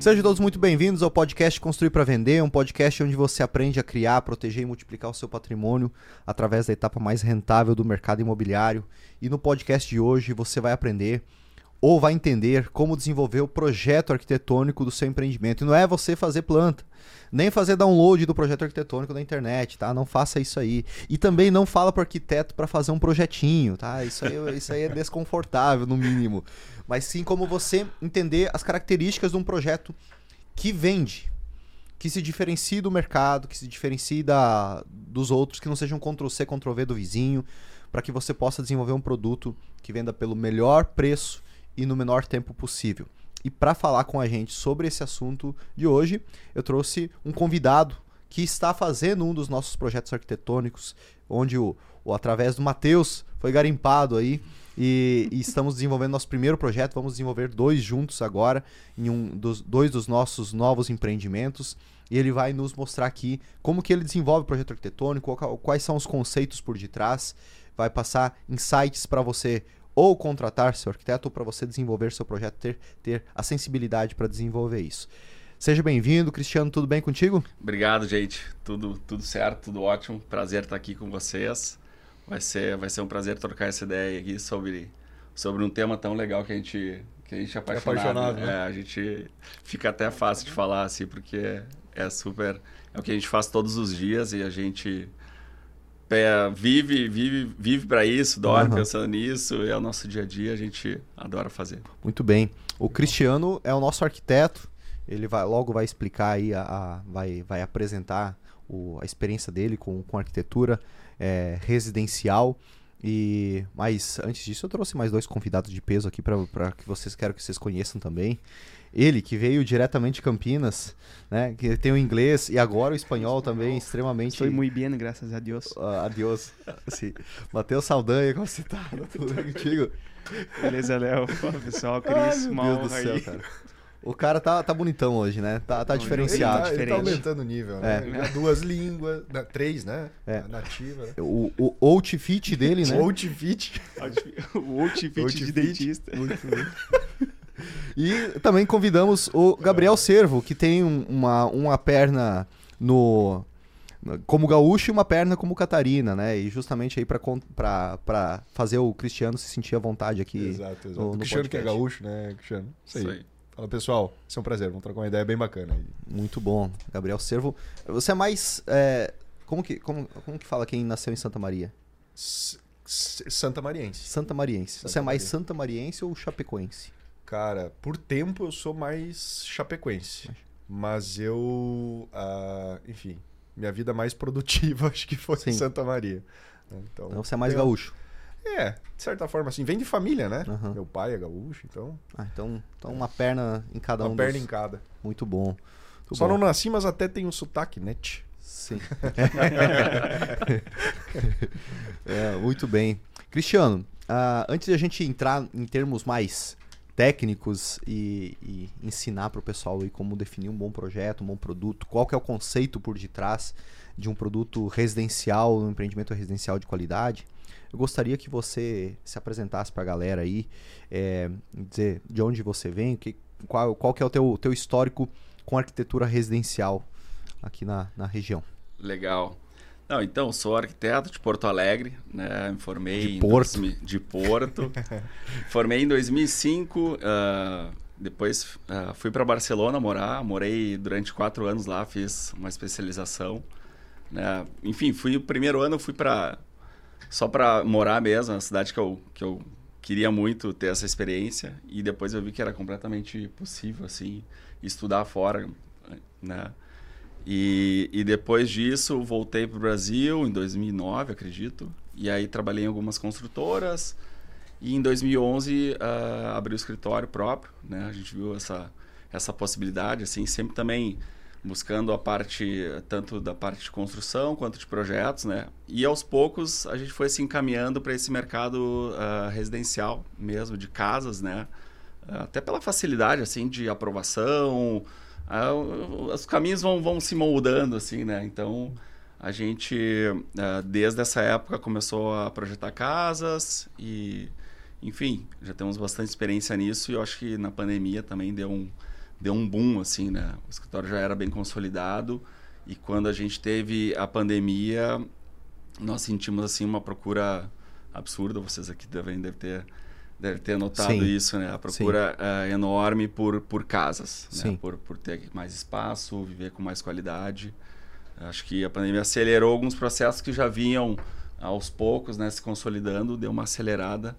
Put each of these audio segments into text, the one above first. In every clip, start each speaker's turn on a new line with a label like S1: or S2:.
S1: Sejam todos muito bem-vindos ao podcast Construir para Vender, um podcast onde você aprende a criar, proteger e multiplicar o seu patrimônio através da etapa mais rentável do mercado imobiliário. E no podcast de hoje você vai aprender ou vai entender como desenvolver o projeto arquitetônico do seu empreendimento. E não é você fazer planta, nem fazer download do projeto arquitetônico na internet, tá? Não faça isso aí. E também não fala para o arquiteto para fazer um projetinho, tá? Isso aí, isso aí é desconfortável, no mínimo mas sim como você entender as características de um projeto que vende, que se diferencie do mercado, que se diferencie da, dos outros, que não seja um Ctrl-C, Ctrl-V do vizinho, para que você possa desenvolver um produto que venda pelo melhor preço e no menor tempo possível. E para falar com a gente sobre esse assunto de hoje, eu trouxe um convidado que está fazendo um dos nossos projetos arquitetônicos, onde o, o através do Matheus foi garimpado aí e, e, estamos desenvolvendo nosso primeiro projeto. Vamos desenvolver dois juntos agora, em um dos dois dos nossos novos empreendimentos. E ele vai nos mostrar aqui como que ele desenvolve o projeto arquitetônico, quais são os conceitos por detrás. Vai passar insights para você ou contratar seu arquiteto para você desenvolver seu projeto, ter, ter a sensibilidade para desenvolver isso. Seja bem-vindo, Cristiano, tudo bem contigo?
S2: Obrigado, gente. Tudo, tudo certo, tudo ótimo. Prazer estar aqui com vocês. Vai ser, vai ser um prazer trocar essa ideia aqui sobre, sobre um tema tão legal que a gente, que a gente é apaixonado. É apaixonado né? é, a gente fica até fácil de falar, assim, porque é super... É o que a gente faz todos os dias e a gente é, vive vive vive para isso, dorme uhum. pensando nisso, é o nosso dia a dia, a gente adora fazer.
S1: Muito bem. O Cristiano é o nosso arquiteto, ele vai logo vai explicar aí, a, a vai, vai apresentar o, a experiência dele com, com arquitetura é, residencial. E mas antes disso eu trouxe mais dois convidados de peso aqui para que vocês quero que vocês conheçam também. Ele que veio diretamente de Campinas, né? Que tem o inglês e agora o espanhol também extremamente.
S3: Foi muito bem, graças a Deus.
S1: Uh, adiós. Sim. Matheus Saldanha, como você tá? Tudo bem contigo?
S3: Beleza, Léo. Pessoal, Cris, Ai,
S1: meu Deus do céu, cara. O cara tá, tá bonitão hoje, né? Tá, tá diferenciado.
S4: Ele tá, ele tá aumentando o nível, né? É. Duas línguas, três, né? É. Nativa. Né?
S1: O, o outfit dele, né?
S4: O outfit.
S3: o outfit de dentista.
S1: e também convidamos o Gabriel Servo, que tem uma, uma perna no como gaúcho e uma perna como Catarina, né? E justamente aí para fazer o Cristiano se sentir à vontade aqui.
S4: Exato, exato. No, no Cristiano podcast. que é gaúcho, né, Cristiano? Isso aí. Isso aí. Fala, pessoal, isso é um prazer, vamos trocar uma ideia bem bacana aí.
S1: Muito bom. Gabriel Servo. Você é mais. É, como, que, como, como que fala quem nasceu em Santa Maria?
S4: S Santa Mariense.
S1: Santa Mariense. Santa Você é mais Santa Mariense ou chapecoense?
S4: Cara, por tempo eu sou mais chapecoense. Mas eu. Uh, enfim, minha vida mais produtiva acho que foi Sim. em Santa Maria.
S1: Então, então você é mais gaúcho.
S4: É, de certa forma, assim, vem de família, né? Uhum. Meu pai é gaúcho, então.
S1: Ah, então, então uma perna em cada
S4: uma
S1: um.
S4: Uma perna dos... em cada.
S1: Muito bom. Muito
S4: Só
S1: bom.
S4: não nasci, mas até tem um sotaque, né?
S1: Sim. é, muito bem. Cristiano, uh, antes de a gente entrar em termos mais técnicos e, e ensinar para o pessoal aí como definir um bom projeto, um bom produto, qual que é o conceito por detrás de um produto residencial, um empreendimento residencial de qualidade, eu gostaria que você se apresentasse para a galera aí, é, dizer de onde você vem, que, qual, qual que é o teu, teu histórico com arquitetura residencial aqui na, na região.
S2: Legal. Não, então, sou arquiteto de Porto Alegre, né? Me formei
S1: de Porto.
S2: Em, de Porto. formei em 2005, uh, ah, depois uh, fui para Barcelona morar, morei durante quatro anos lá, fiz uma especialização. Né? Enfim, fui o primeiro ano fui para só para morar mesmo, na cidade que eu, que eu queria muito ter essa experiência e depois eu vi que era completamente possível assim estudar fora, né? E, e depois disso voltei para o Brasil em 2009, acredito, e aí trabalhei em algumas construtoras e em 2011 uh, ah, abri o escritório próprio, né? A gente viu essa essa possibilidade, assim, sempre também buscando a parte tanto da parte de construção quanto de projetos, né? E aos poucos a gente foi se encaminhando para esse mercado uh, residencial mesmo de casas, né? Uh, até pela facilidade assim de aprovação, uh, os caminhos vão, vão se moldando assim, né? Então a gente desde essa época começou a projetar casas e enfim já temos bastante experiência nisso e eu acho que na pandemia também deu um deu um boom, assim, né? O escritório já era bem consolidado e quando a gente teve a pandemia, nós sentimos, assim, uma procura absurda. Vocês aqui devem deve ter, deve ter notado Sim. isso, né? A procura uh, enorme por, por casas, né? por, por ter mais espaço, viver com mais qualidade. Acho que a pandemia acelerou alguns processos que já vinham aos poucos, né, se consolidando, deu uma acelerada.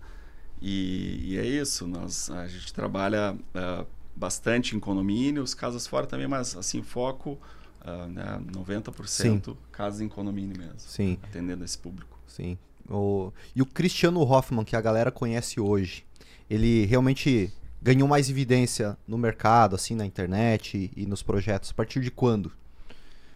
S2: E, e é isso, nós, a gente trabalha uh, bastante em condomínios, casas fora também, mas assim, foco uh, né, 90% Sim. casas em condomínio mesmo.
S1: Sim.
S2: Atendendo esse público.
S1: Sim. O, e o Cristiano Hoffman, que a galera conhece hoje, ele realmente ganhou mais evidência no mercado, assim, na internet e, e nos projetos. A partir de quando?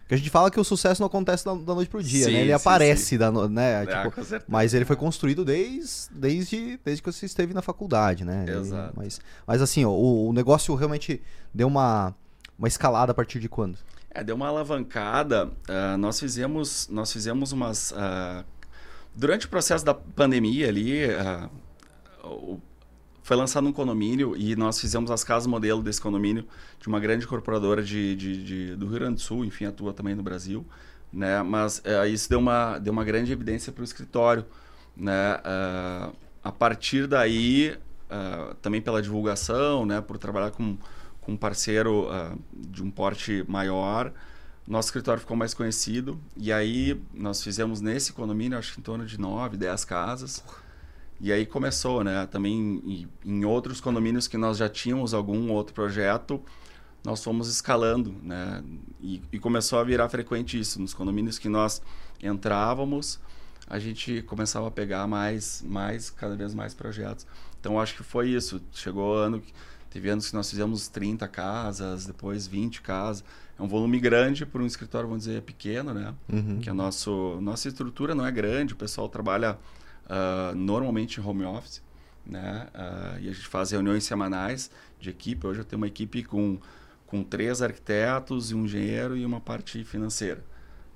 S1: Porque a gente fala que o sucesso não acontece da, da noite pro dia, sim, né? Ele sim, aparece, sim. Da, né? Ah, tipo, mas ele foi construído desde, desde, desde que você esteve na faculdade, né?
S2: Exato.
S1: E, mas, mas assim, ó, o, o negócio realmente deu uma, uma escalada a partir de quando?
S2: É, deu uma alavancada. Uh, nós fizemos, nós fizemos umas. Uh, durante o processo da pandemia ali, uh, o foi lançado um condomínio e nós fizemos as casas modelo desse condomínio de uma grande corporadora de, de, de do Rio Grande do Sul, enfim, atua também no Brasil. Né? Mas é, isso deu uma, deu uma grande evidência para o escritório. Né? Uh, a partir daí, uh, também pela divulgação, né? por trabalhar com, com um parceiro uh, de um porte maior, nosso escritório ficou mais conhecido. E aí nós fizemos nesse condomínio, acho que em torno de 9, 10 casas. E aí começou, né? Também em, outros condomínios que nós já tínhamos algum outro projeto, nós fomos escalando, né? E, e, começou a virar frequente isso. Nos condomínios que nós entrávamos, a gente começava a pegar mais, mais cada vez mais projetos. Então, acho que foi isso. Chegou ano, teve anos que nós fizemos 30 casas, depois 20 casas. É um volume grande para um escritório, vamos dizer, pequeno, né? Uhum. Que a nosso, nossa estrutura não é grande, o pessoal trabalha uh, normalmente home office, né? Uh, e a gente faz reuniões semanais de equipe. Hoje eu tenho uma equipe com, com três arquitetos, um engenheiro e uma parte financeira.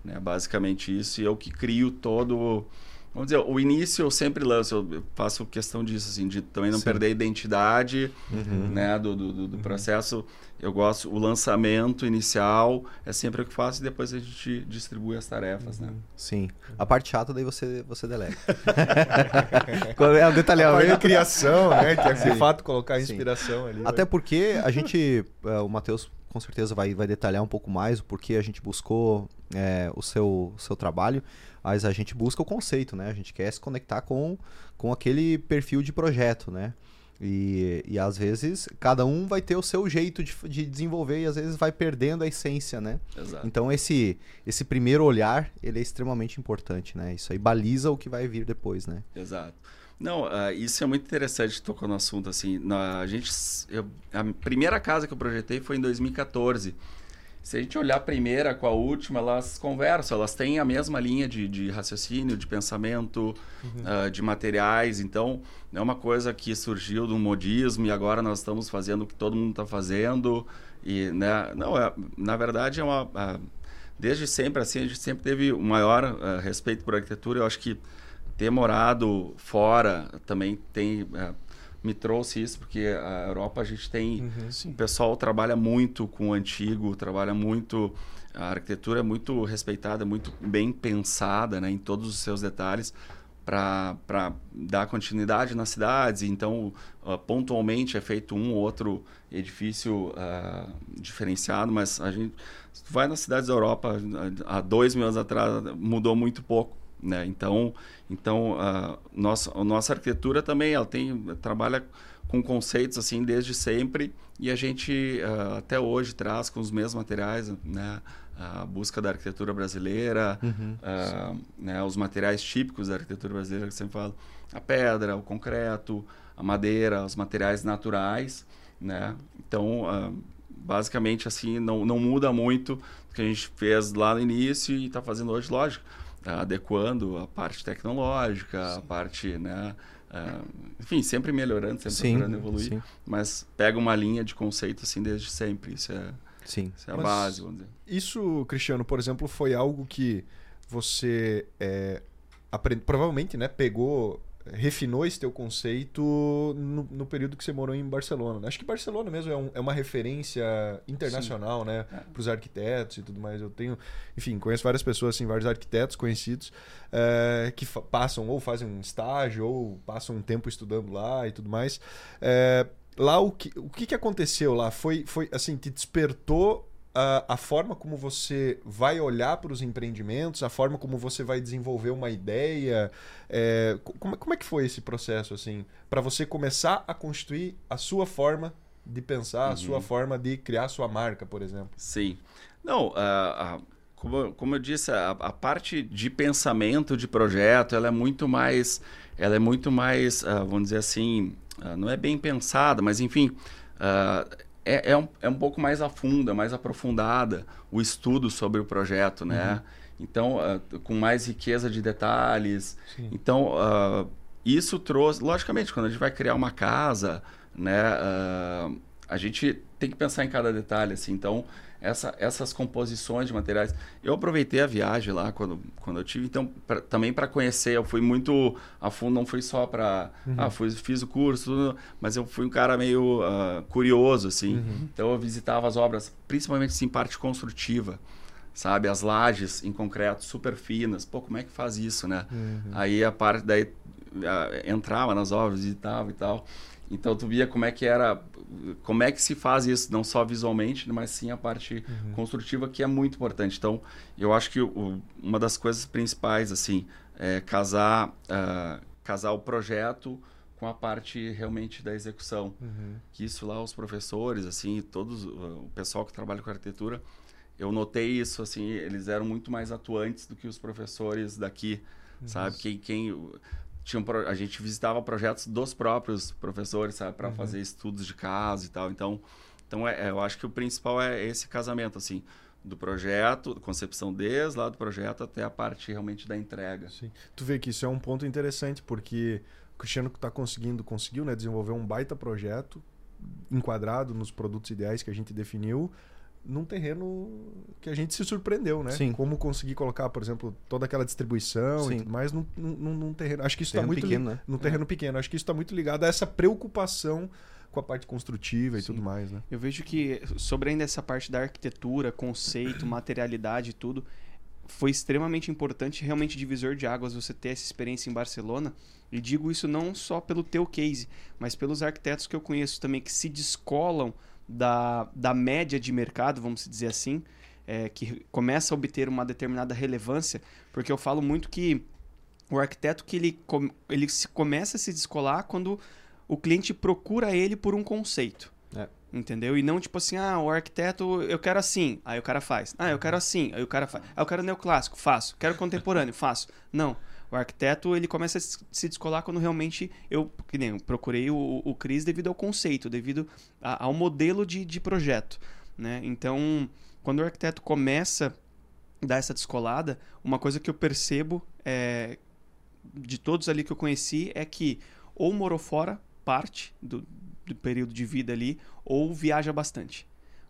S2: Né? Basicamente isso. E eu que crio todo vamos dizer, o início eu sempre lanço, eu faço questão disso, assim, de também não Sim. perder a identidade uhum. né, do, do, do uhum. processo. Eu gosto, o lançamento inicial é sempre o que faço e depois a gente distribui as tarefas, né? uhum. né?
S1: Sim. A parte chata daí você, você delega. é um detalhamento.
S4: A criação, né? Que é de fato colocar a inspiração Sim. ali.
S1: Até porque a gente, uh, o Matheus com certeza vai, vai detalhar um pouco mais o porquê a gente buscou é, o, seu, o seu trabalho mas a gente busca o conceito, né? A gente quer se conectar com, com aquele perfil de projeto, né? E, e às vezes cada um vai ter o seu jeito de, de desenvolver e às vezes vai perdendo a essência, né?
S2: Exato.
S1: Então esse, esse primeiro olhar, ele é extremamente importante, né? Isso aí baliza o que vai vir depois, né?
S2: Exato. Não, uh, isso é muito interessante tocar no assunto, assim. Na, a gente, eu, a primeira casa que eu projetei foi em 2014. Se a gente olhar a primeira com a última, elas conversam, elas têm a mesma linha de, de raciocínio, de pensamento, uhum. uh, de materiais. Então, não é uma coisa que surgiu do modismo e agora nós estamos fazendo o que todo mundo está fazendo. E, né, não, é, na verdade, é uma. Uh, desde sempre, assim, a gente sempre teve o maior uh, respeito por arquitetura. Eu acho que ter morado fora também tem me trouxe isso, porque a Europa a gente tem. Uhum, o pessoal trabalha muito com o antigo, trabalha muito. A arquitetura é muito respeitada, muito bem pensada né, em todos os seus detalhes para dar continuidade nas cidades. Então, uh, pontualmente é feito um ou outro edifício uh, diferenciado, mas a gente vai nas cidades da Europa, há dois mil anos atrás, mudou muito pouco. Né? Então, então a, nossa, a nossa arquitetura também ela tem, trabalha com conceitos assim desde sempre e a gente uh, até hoje traz com os mesmos materiais né? a busca da arquitetura brasileira, uhum, uh, né? os materiais típicos da arquitetura brasileira que sempre falo, a pedra, o concreto, a madeira, os materiais naturais. Né? Então, uh, basicamente assim, não, não muda muito o que a gente fez lá no início e está fazendo hoje, lógico adequando a parte tecnológica, sim. a parte, né? Uh, enfim, sempre melhorando, sempre sim, procurando evoluir. Sim. Mas pega uma linha de conceito assim desde sempre. Isso é,
S1: sim.
S2: Isso é a mas base, vamos dizer.
S4: Isso, Cristiano, por exemplo, foi algo que você é, aprend... provavelmente né, pegou refinou esse teu conceito no, no, período que você morou em Barcelona. Né? Acho que Barcelona mesmo é, um, é uma referência internacional, Sim. né? É. Para os arquitetos e tudo mais. Eu tenho, enfim, conheço várias pessoas, assim, vários arquitetos conhecidos é, que passam ou fazem um estágio ou passam um tempo estudando lá e tudo mais. É, lá o que, o que, que aconteceu lá? Foi, foi assim, te despertou a, a forma como você vai olhar para os empreendimentos, a forma como você vai desenvolver uma ideia. É, como, como é que foi esse processo, assim, para você começar a construir a sua forma de pensar, uhum. a sua uhum. forma de criar sua marca, por exemplo?
S2: Sim. Não, uh, uh, como, como eu disse, a, a, parte de pensamento de projeto, ela é muito mais, ela é muito mais, uh, vamos dizer assim, não é bem pensada, mas enfim, é, é, um, é um pouco mais a funda, mais aprofundada o estudo sobre o projeto, né? Uhum. Então, uh, com mais riqueza de detalhes. Sim. Então, uh, isso trouxe... Logicamente, quando a gente vai criar uma casa, né? Uh, a gente tem que pensar em cada detalhe, assim. Então, essa, essas composições de materiais. Eu aproveitei a viagem lá quando, quando eu tive, então pra, também para conhecer. Eu fui muito a fundo, não fui só para uhum. ah, fui, fiz o curso, tudo, mas eu fui um cara meio uh, curioso assim. Uhum. Então eu visitava as obras, principalmente assim parte construtiva, sabe, as lajes em concreto super finas. Pô, como é que faz isso, né? Uhum. Aí a parte daí entrava nas obras, visitava e tal. Então tu via como é que era, como é que se faz isso, não só visualmente, mas sim a parte uhum. construtiva que é muito importante. Então eu acho que o, uma das coisas principais assim é casar, uh, casar o projeto com a parte realmente da execução. Uhum. Que isso lá os professores, assim, todos o pessoal que trabalha com arquitetura, eu notei isso assim, eles eram muito mais atuantes do que os professores daqui, sabe? Quem, quem tinha um, a gente visitava projetos dos próprios professores, sabe, para uhum. fazer estudos de caso e tal. Então, então é, é, eu acho que o principal é esse casamento, assim, do projeto, concepção desde lá do projeto até a parte realmente da entrega.
S4: Sim. Tu vê que isso é um ponto interessante, porque o Cristiano está conseguindo, conseguiu, né, desenvolver um baita projeto enquadrado nos produtos ideais que a gente definiu, num terreno que a gente se surpreendeu, né? Sim. Como conseguir colocar, por exemplo, toda aquela distribuição Sim. e tudo mais num, num, num terreno. Acho que isso está muito pequeno, li... né? num terreno é. pequeno. Acho que isso está muito ligado a essa preocupação com a parte construtiva e Sim. tudo mais, né?
S3: Eu vejo que sobre ainda essa parte da arquitetura, conceito, materialidade e tudo, foi extremamente importante, realmente divisor de águas você ter essa experiência em Barcelona. E digo isso não só pelo teu case, mas pelos arquitetos que eu conheço também que se descolam da, da média de mercado, vamos dizer assim, é, que começa a obter uma determinada relevância, porque eu falo muito que o arquiteto que ele, ele se começa a se descolar quando o cliente procura ele por um conceito. É. Entendeu? E não tipo assim, ah, o arquiteto, eu quero assim, aí o cara faz. Ah, eu quero assim, aí o cara faz. Ah, eu quero neoclássico, faço. Quero contemporâneo, faço. Não. O arquiteto ele começa a se descolar quando realmente eu, que nem, eu procurei o, o Cris devido ao conceito, devido a, ao modelo de, de projeto. Né? Então, quando o arquiteto começa a dar essa descolada, uma coisa que eu percebo é, de todos ali que eu conheci é que ou morou fora parte do, do período de vida ali, ou viaja bastante.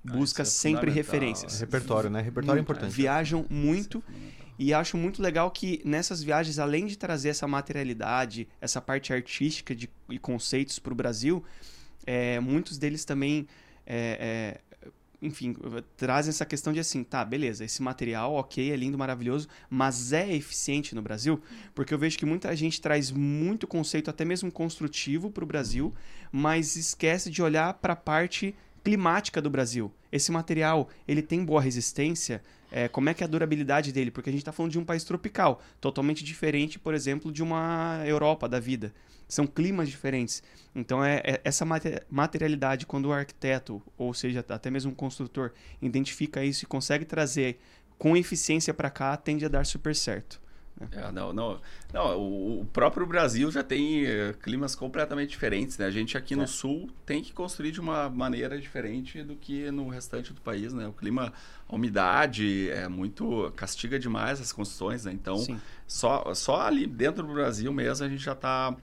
S3: Ah, Busca ah, é sempre referências.
S1: Repertório, né? Repertório é importante.
S3: Viajam muito. E acho muito legal que nessas viagens, além de trazer essa materialidade, essa parte artística de, e conceitos para o Brasil, é, muitos deles também, é, é, enfim, trazem essa questão de assim, tá, beleza, esse material, ok, é lindo, maravilhoso, mas é eficiente no Brasil? Porque eu vejo que muita gente traz muito conceito, até mesmo construtivo, para o Brasil, mas esquece de olhar para a parte climática do Brasil. Esse material, ele tem boa resistência? É, como é que é a durabilidade dele, porque a gente está falando de um país tropical, totalmente diferente, por exemplo, de uma Europa da vida. São climas diferentes. Então, é, é essa materialidade, quando o arquiteto, ou seja, até mesmo um construtor, identifica isso e consegue trazer com eficiência para cá, tende a dar super certo.
S2: É, não, não, não, o próprio Brasil já tem uh, climas completamente diferentes, né? A gente aqui é. no sul tem que construir de uma maneira diferente do que no restante do país, né? O clima, a umidade é muito castiga demais as construções, né? Então, só só ali dentro do Brasil mesmo a gente já está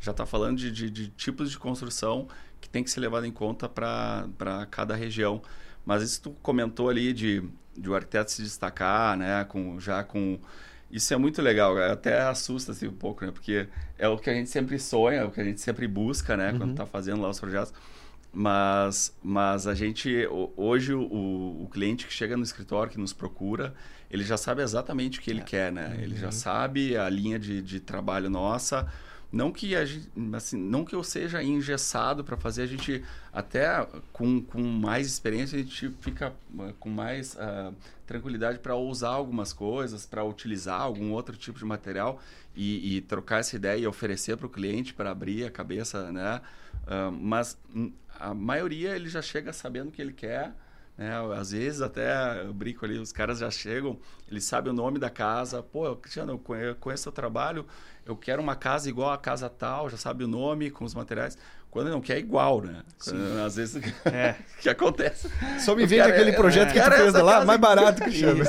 S2: já tá falando de, de, de, tipos de construção que tem que ser levado em conta para cada região. Mas isso tu comentou ali de, de o arquiteto se destacar, né? Com já com isso é muito legal, até assusta assim, um pouco, né? Porque é o que a gente sempre sonha, é o que a gente sempre busca, né? Uhum. Quando está fazendo lá os projetos. Mas, mas a gente, hoje, o, o cliente que chega no escritório, que nos procura, ele já sabe exatamente o que ele é. quer, né? Uhum. Ele já uhum. sabe a linha de, de trabalho nossa. Não que, a gente, assim, não que eu seja engessado para fazer, a gente até com, com mais experiência, a gente fica uh, com mais uh, tranquilidade para usar algumas coisas, para utilizar algum outro tipo de material e, e trocar essa ideia e oferecer para o cliente para abrir a cabeça, né? Uh, mas hum, a maioria ele já chega sabendo o que ele quer. Né? Às vezes até eu brinco ali, os caras já chegam, eles sabem o nome da casa. Pô, Cristiano, eu conheço o trabalho, eu quero uma casa igual a casa tal, já sabe o nome, com os materiais. Quando não quer, é igual, né? Quando, às vezes, é. que acontece.
S4: Só me vende aquele projeto é, que tu fez lá, mais barato que chama.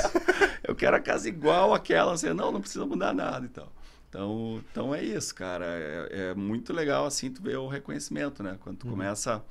S2: eu quero a casa igual àquela. Assim, não, não precisa mudar nada e tal. Então, então é isso, cara. É, é, muito legal, assim, tu ver o reconhecimento, né? Quando tu uhum. começa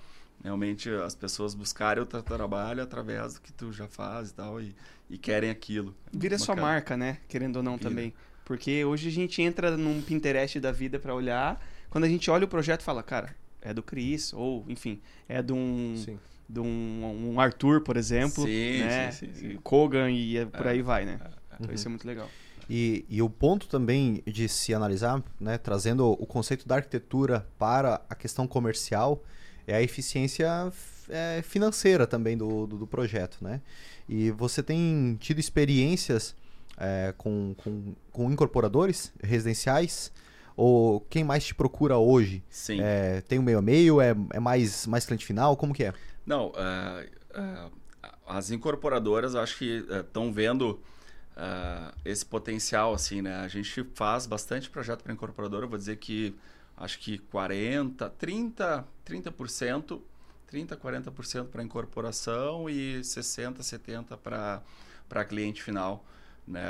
S2: realmente as pessoas buscarem o teu trabalho através do que tu já faz e tal, e, e querem aquilo.
S3: Vira sua marca, né? Querendo ou não Vira. também. Porque hoje a gente entra num Pinterest da vida para olhar. Quando a gente olha o projeto fala, cara, é do Chris, ou enfim, é de um. Sim. De um, um Arthur, por exemplo. Sim, né? sim, sim, sim. Kogan e é por é, aí vai, né? É, é. Então uhum. isso é muito legal.
S1: E, e, o ponto também de se analisar, né, trazendo o conceito da arquitetura para a questão comercial, é a eficiência é, financeira também do, do, do, projeto. Né? E você tem tido experiências é, com, com, com incorporadores residenciais? Ou quem mais te procura hoje?
S2: Sim.
S1: É, tem o meio a meio? É, é mais, mais cliente final? Como que é?
S2: Não, uh, uh, as incorporadoras acho que estão uh, vendo esse potencial, assim, né? A gente faz bastante projeto para incorporadora, vou dizer que acho que 40, 30, 30%, 30, 40% para incorporação e 60, 70 para para cliente final. Né?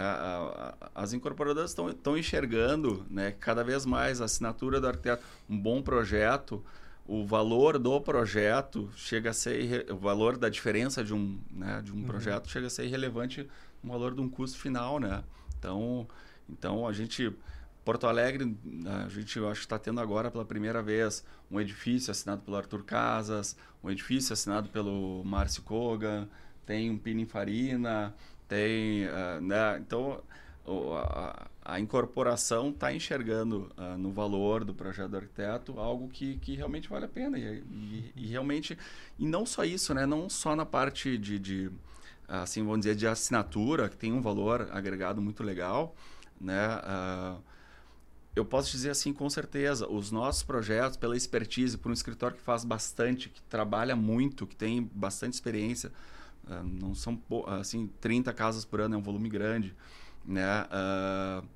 S2: As incorporadoras estão enxergando né, cada vez mais a assinatura do arquiteto, um bom projeto, o valor do projeto chega a ser o valor da diferença de um, né, de um uhum. projeto chega a ser irrelevante no valor de um custo final, né? Então, então a gente Porto Alegre, a gente eu acho que está tendo agora pela primeira vez um edifício assinado pelo Arthur Casas, um edifício assinado pelo Márcio Kogan, tem um Pininfarina, tem, uh, né? Então, a, a, incorporação está enxergando uh, no valor do projeto do arquiteto algo que, que realmente vale a pena. E, e, e realmente, e não só isso, né? Não só na parte de, de, assim, vamos dizer, de assinatura, que tem um valor agregado muito legal, né? Uh, eu posso dizer assim com certeza, os nossos projetos, pela expertise, por um escritório que faz bastante, que trabalha muito, que tem bastante experiência, Uh, não são assim 30 casas por ano é um volume grande, né? Uh,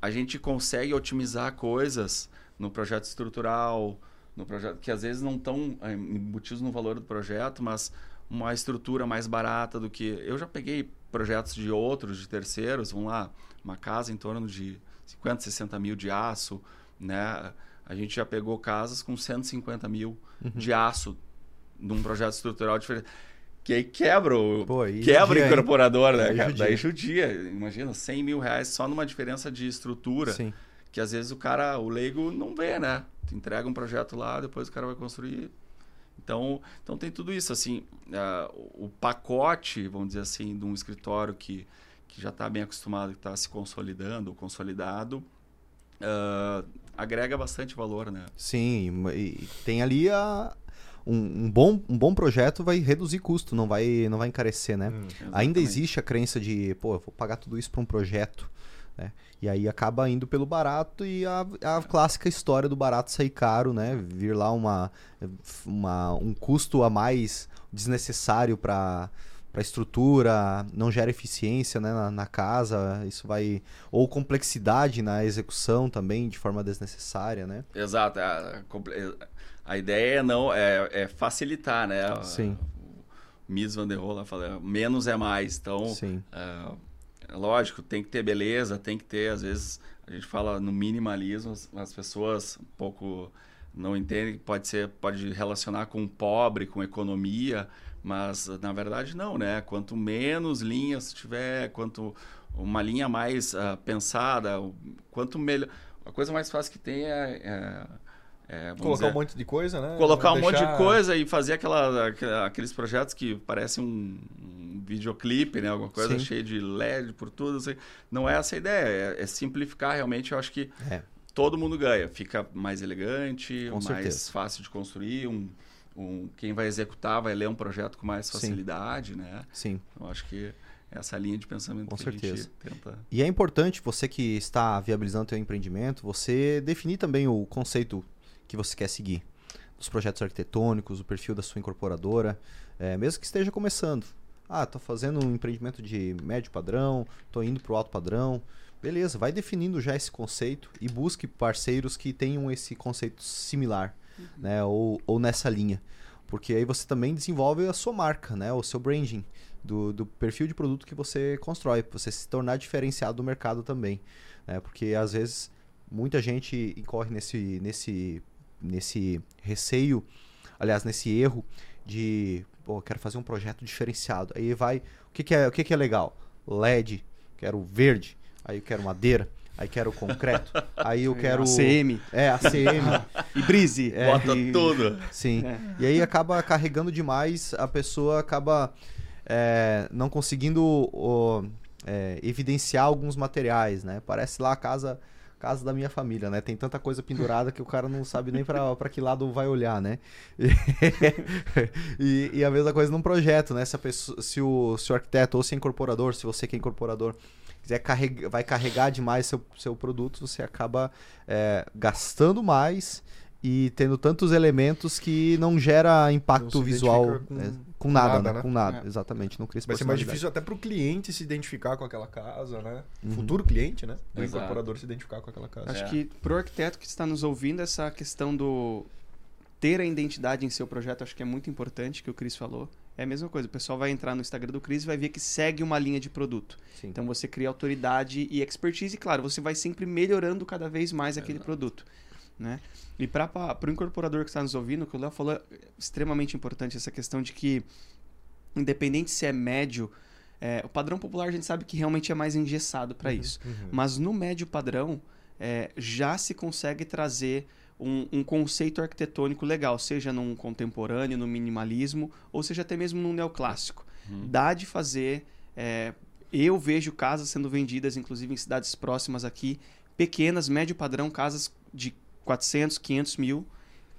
S2: a gente consegue otimizar coisas no projeto estrutural, no projeto que às vezes não estão uh, embutidos no valor do projeto, mas uma estrutura mais barata do que eu já peguei projetos de outros, de terceiros, vamos lá, uma casa em torno de 50, 60 mil de aço, né? A gente já pegou casas com 150 mil uhum. de aço num projeto estrutural diferente. Que aí quebra o, Pô, quebra o incorporador, né, cara? Daí judia. Imagina, 100 mil reais só numa diferença de estrutura. Sim. Que às vezes o cara, o leigo, não vê, né? Tu entrega um projeto lá, depois o cara vai construir. Então, então tem tudo isso, assim. Uh, o pacote, vamos dizer assim, de um escritório que, que já está bem acostumado, que está se consolidando, consolidado, uh, agrega bastante valor, né?
S1: Sim, e tem ali a, um, um, bom, um bom projeto vai reduzir custo, não vai, não vai encarecer, né? Hum, Ainda existe a crença de, pô, eu vou pagar tudo isso para um projeto. Né? E aí acaba indo pelo barato e a, a clássica história do barato sair caro, né? Vir lá uma, uma, um custo a mais desnecessário para para estrutura, não gera eficiência né, na, na, casa, isso vai ou complexidade na execução também de forma desnecessária, né?
S2: Exato, a, a ideia é não é, é facilitar, né?
S1: Sim.
S2: O Mies van der Rohe fala, menos é mais. Então, Sim. É, é, lógico, tem que ter beleza, tem que ter, às vezes, a gente fala no minimalismo, as pessoas um pouco não entendem, pode ser, pode relacionar com pobre, com economia, mas na verdade não, né? Quanto menos linhas tiver, quanto uma linha mais uh, pensada, quanto melhor. A coisa mais fácil que tem é, é
S4: é, colocar dizer, um monte de coisa, né?
S2: Colocar um monte de coisa e fazer aquela, aqueles projetos que parecem um, um videoclipe, né? Alguma coisa Sim. cheia de LED por tudo. Assim. Não é essa a ideia. É, é simplificar realmente. Eu acho que é. todo mundo ganha. Fica mais elegante, com mais certeza. fácil de construir. Um, quem vai executar vai ler um projeto com mais facilidade,
S1: Sim.
S2: né?
S1: Sim.
S2: Eu acho que essa linha de pensamento
S1: Com
S2: que
S1: certeza.
S2: tenta.
S1: E é importante você que está viabilizando o seu empreendimento, você definir também o conceito que você quer seguir. Dos projetos arquitetônicos, o perfil da sua incorporadora, é, mesmo que esteja começando. Ah, estou fazendo um empreendimento de médio padrão, estou indo para o alto padrão. Beleza, vai definindo já esse conceito e busque parceiros que tenham esse conceito similar, uhum. né? Ou, ou nessa linha. Porque aí você também desenvolve a sua marca, né? O seu branding do, do perfil de produto que você constrói, para você se tornar diferenciado do mercado também. Né? Porque às vezes muita gente incorre nesse, nesse nesse receio, aliás, nesse erro de, pô, quero fazer um projeto diferenciado. Aí vai, o que, que é, o que, que é legal? LED, quero verde, aí eu quero madeira, aí quero concreto, aí eu quero
S3: ACM.
S1: É, ACM
S3: e brise,
S2: é, bota e... tudo.
S1: Sim. É. E aí acaba carregando demais, a pessoa acaba é, não conseguindo o, é, evidenciar alguns materiais, né? Parece lá a casa casa da minha família, né? Tem tanta coisa pendurada que o cara não sabe nem para que lado vai olhar, né? E, e, a mesma coisa num projeto, né? Se, pessoa, se, o, se o arquiteto ou se é incorporador, se você que é incorporador, quiser carregar, vai carregar demais seu, seu produto, você acaba é, gastando mais e tendo tantos elementos que não gera impacto não visual com, é, com nada, nada, né? né? Com nada, é. exatamente. Não cria
S4: Vai ser mais difícil até para o cliente se identificar com aquela casa, né? Uhum. Futuro cliente, né? O incorporador se identificar com aquela casa.
S3: Acho é. que pro arquiteto que está nos ouvindo, essa questão do ter a identidade em seu projeto, acho que é muito importante, que o Cris falou. É a mesma coisa, o pessoal vai entrar no Instagram do Cris e vai ver que segue uma linha de produto. Sim. Então você cria autoridade e expertise, e claro, você vai sempre melhorando cada vez mais aquele Exato. produto. Né? E para o incorporador que está nos ouvindo, o que o Léo falou é extremamente importante essa questão de que, independente se é médio, é, o padrão popular a gente sabe que realmente é mais engessado para uhum, isso. Uhum. Mas no médio padrão, é, já se consegue trazer um, um, conceito arquitetônico legal, seja num contemporâneo, no minimalismo, ou seja até mesmo num neoclássico. Uhum. Dá de fazer. É, eu vejo casas sendo vendidas, inclusive em cidades próximas aqui, pequenas, médio padrão, casas de 400, 500 mil,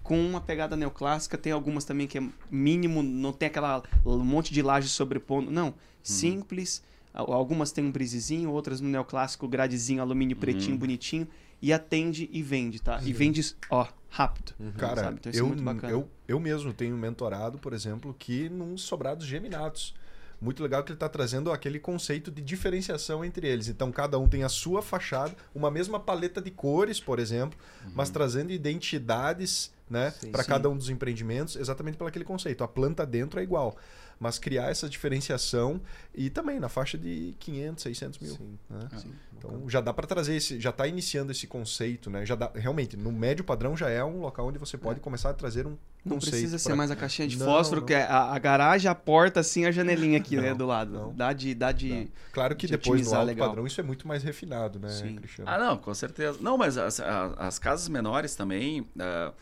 S3: com uma pegada neoclássica. Tem algumas também que é mínimo, não tem aquela um monte de laje sobrepondo. Não, hum. simples. Algumas tem um brisezinho, outras no neoclássico, gradezinho, alumínio pretinho, uhum. bonitinho. E atende e vende, tá? Sim. E vende, ó, rápido.
S4: Uhum. Cara, então, é eu, é eu, eu mesmo tenho mentorado, por exemplo, que num sobrados geminados muito legal que ele está trazendo aquele conceito de diferenciação entre eles. Então, cada um tem a sua fachada, uma mesma paleta de cores, por exemplo, uhum. mas trazendo identidades né, para cada um dos empreendimentos, exatamente pelo aquele conceito. A planta dentro é igual mas criar essa diferenciação e também na faixa de 500, 600 mil. Sim, né? ah, Sim. Então já dá para trazer esse, já está iniciando esse conceito, né? Já dá, realmente no médio padrão já é um local onde você pode é. começar a trazer um
S3: não precisa ser mais a caixinha de não, fósforo, não. que é a, a, garagem, a porta, assim, a janelinha aqui, né, não, né, do lado. Não. Dá de. Dá de.
S4: Claro que
S3: de
S4: depois no alto legal. padrão isso é muito mais refinado, né,
S2: Sim. Cristiano? Ah, não, com certeza. Não, mas as, as, as casas menores também. Uh,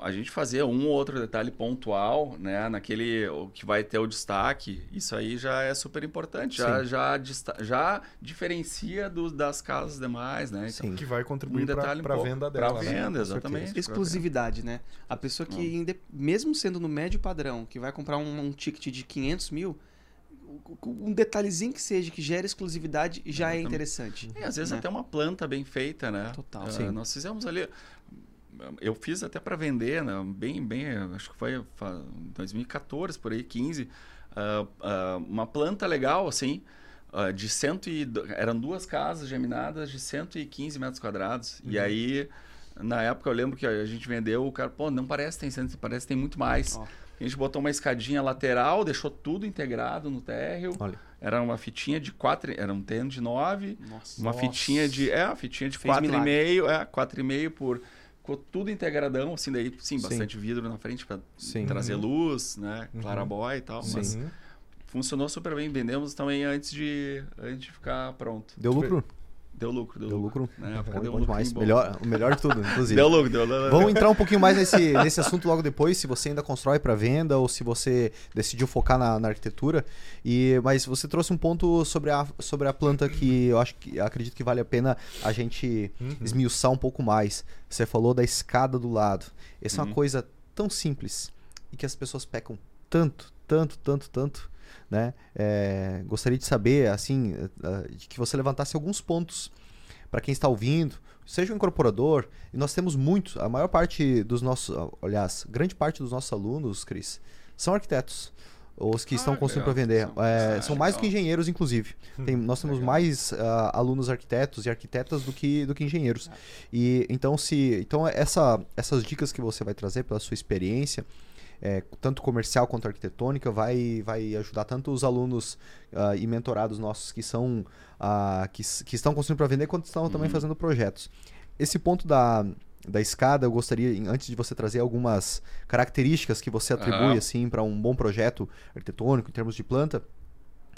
S2: a gente fazer um ou outro detalhe pontual, né, naquele o que vai ter o destaque, isso aí já é super importante, já, já, já diferencia do, das casas demais, né?
S4: Então, Sim, que vai contribuir um para a venda dela.
S2: Para né? venda, né? exatamente.
S3: Exclusividade, né? A pessoa que, mesmo sendo no médio padrão, que vai comprar um, um ticket de 500 mil, um detalhezinho que seja que gere exclusividade já é interessante.
S2: É, às vezes né? até uma planta bem feita, né?
S3: Total.
S2: Uh, nós fizemos ali eu fiz até para vender, né? bem, bem, acho que foi 2014, por aí, 15, uh, uh, uma planta legal, assim, uh, de cento e, eram duas casas geminadas de 115 metros quadrados, uhum. e aí, na época, eu lembro que a gente vendeu, o cara, pô, não parece que tem 100, parece que tem muito mais. Oh. A gente botou uma escadinha lateral, deixou tudo integrado no térreo. Olha. Era uma fitinha de quatro, era um teno de nove, Nossa. uma Nossa. fitinha de, é, uma fitinha de quatro e meio, é, quatro e meio por ficou tudo integradão, assim, daí, sim, sim. bastante vidro na frente para trazer luz, né? Uhum. Clarabóia e tal, sim. mas funcionou super bem. Vendemos também antes de, antes de ficar pronto.
S1: Deu lucro?
S2: Deu lucro, deu,
S1: Deu
S2: lucro.
S1: lucro.
S2: Na época
S1: Bom,
S2: deu
S1: bom demais.
S2: lucrinho bom.
S1: Melhor, o melhor de tudo, inclusive.
S2: Deu lucro, deu lucro.
S1: Vamos entrar um pouquinho mais nesse, nesse assunto logo depois, se você ainda constrói para venda ou se você decidiu focar na, na arquitetura. E, mas você trouxe um ponto sobre a, sobre a planta que eu acho que acredito que vale a pena a gente
S4: Uhum.
S1: esmiuçar um pouco mais. Você falou da escada do lado. Essa é uma
S2: Uhum.
S1: coisa tão simples e que as pessoas pecam tanto, tanto, tanto, tanto. Né? É, gostaria de saber, assim, eh, de que você levantasse alguns pontos para quem está ouvindo, seja um incorporador, e nós temos muitos, a maior parte dos nossos, ah, aliás, grande parte dos nossos alunos, Cris, são arquitetos. Os que
S2: Ah,
S1: estão construindo para vender.
S2: São-
S1: É,
S2: ah,
S1: são mais do que engenheiros, inclusive. Tem- nós temos
S2: Legal.
S1: mais ah, alunos arquitetos e arquitetas do que, do que engenheiros. E então, se, então essa, essas dicas que você vai trazer pela sua experiência, é, tanto comercial quanto arquitetônica, vai, vai ajudar tanto os alunos ah, e mentorados nossos que são ah, que, que estão construindo para vender, quanto estão também
S2: Uhum.
S1: fazendo projetos. Esse ponto da, da escada, eu gostaria, antes de você trazer algumas características que você atribui
S2: Aham.
S1: assim para um bom projeto arquitetônico em termos de planta,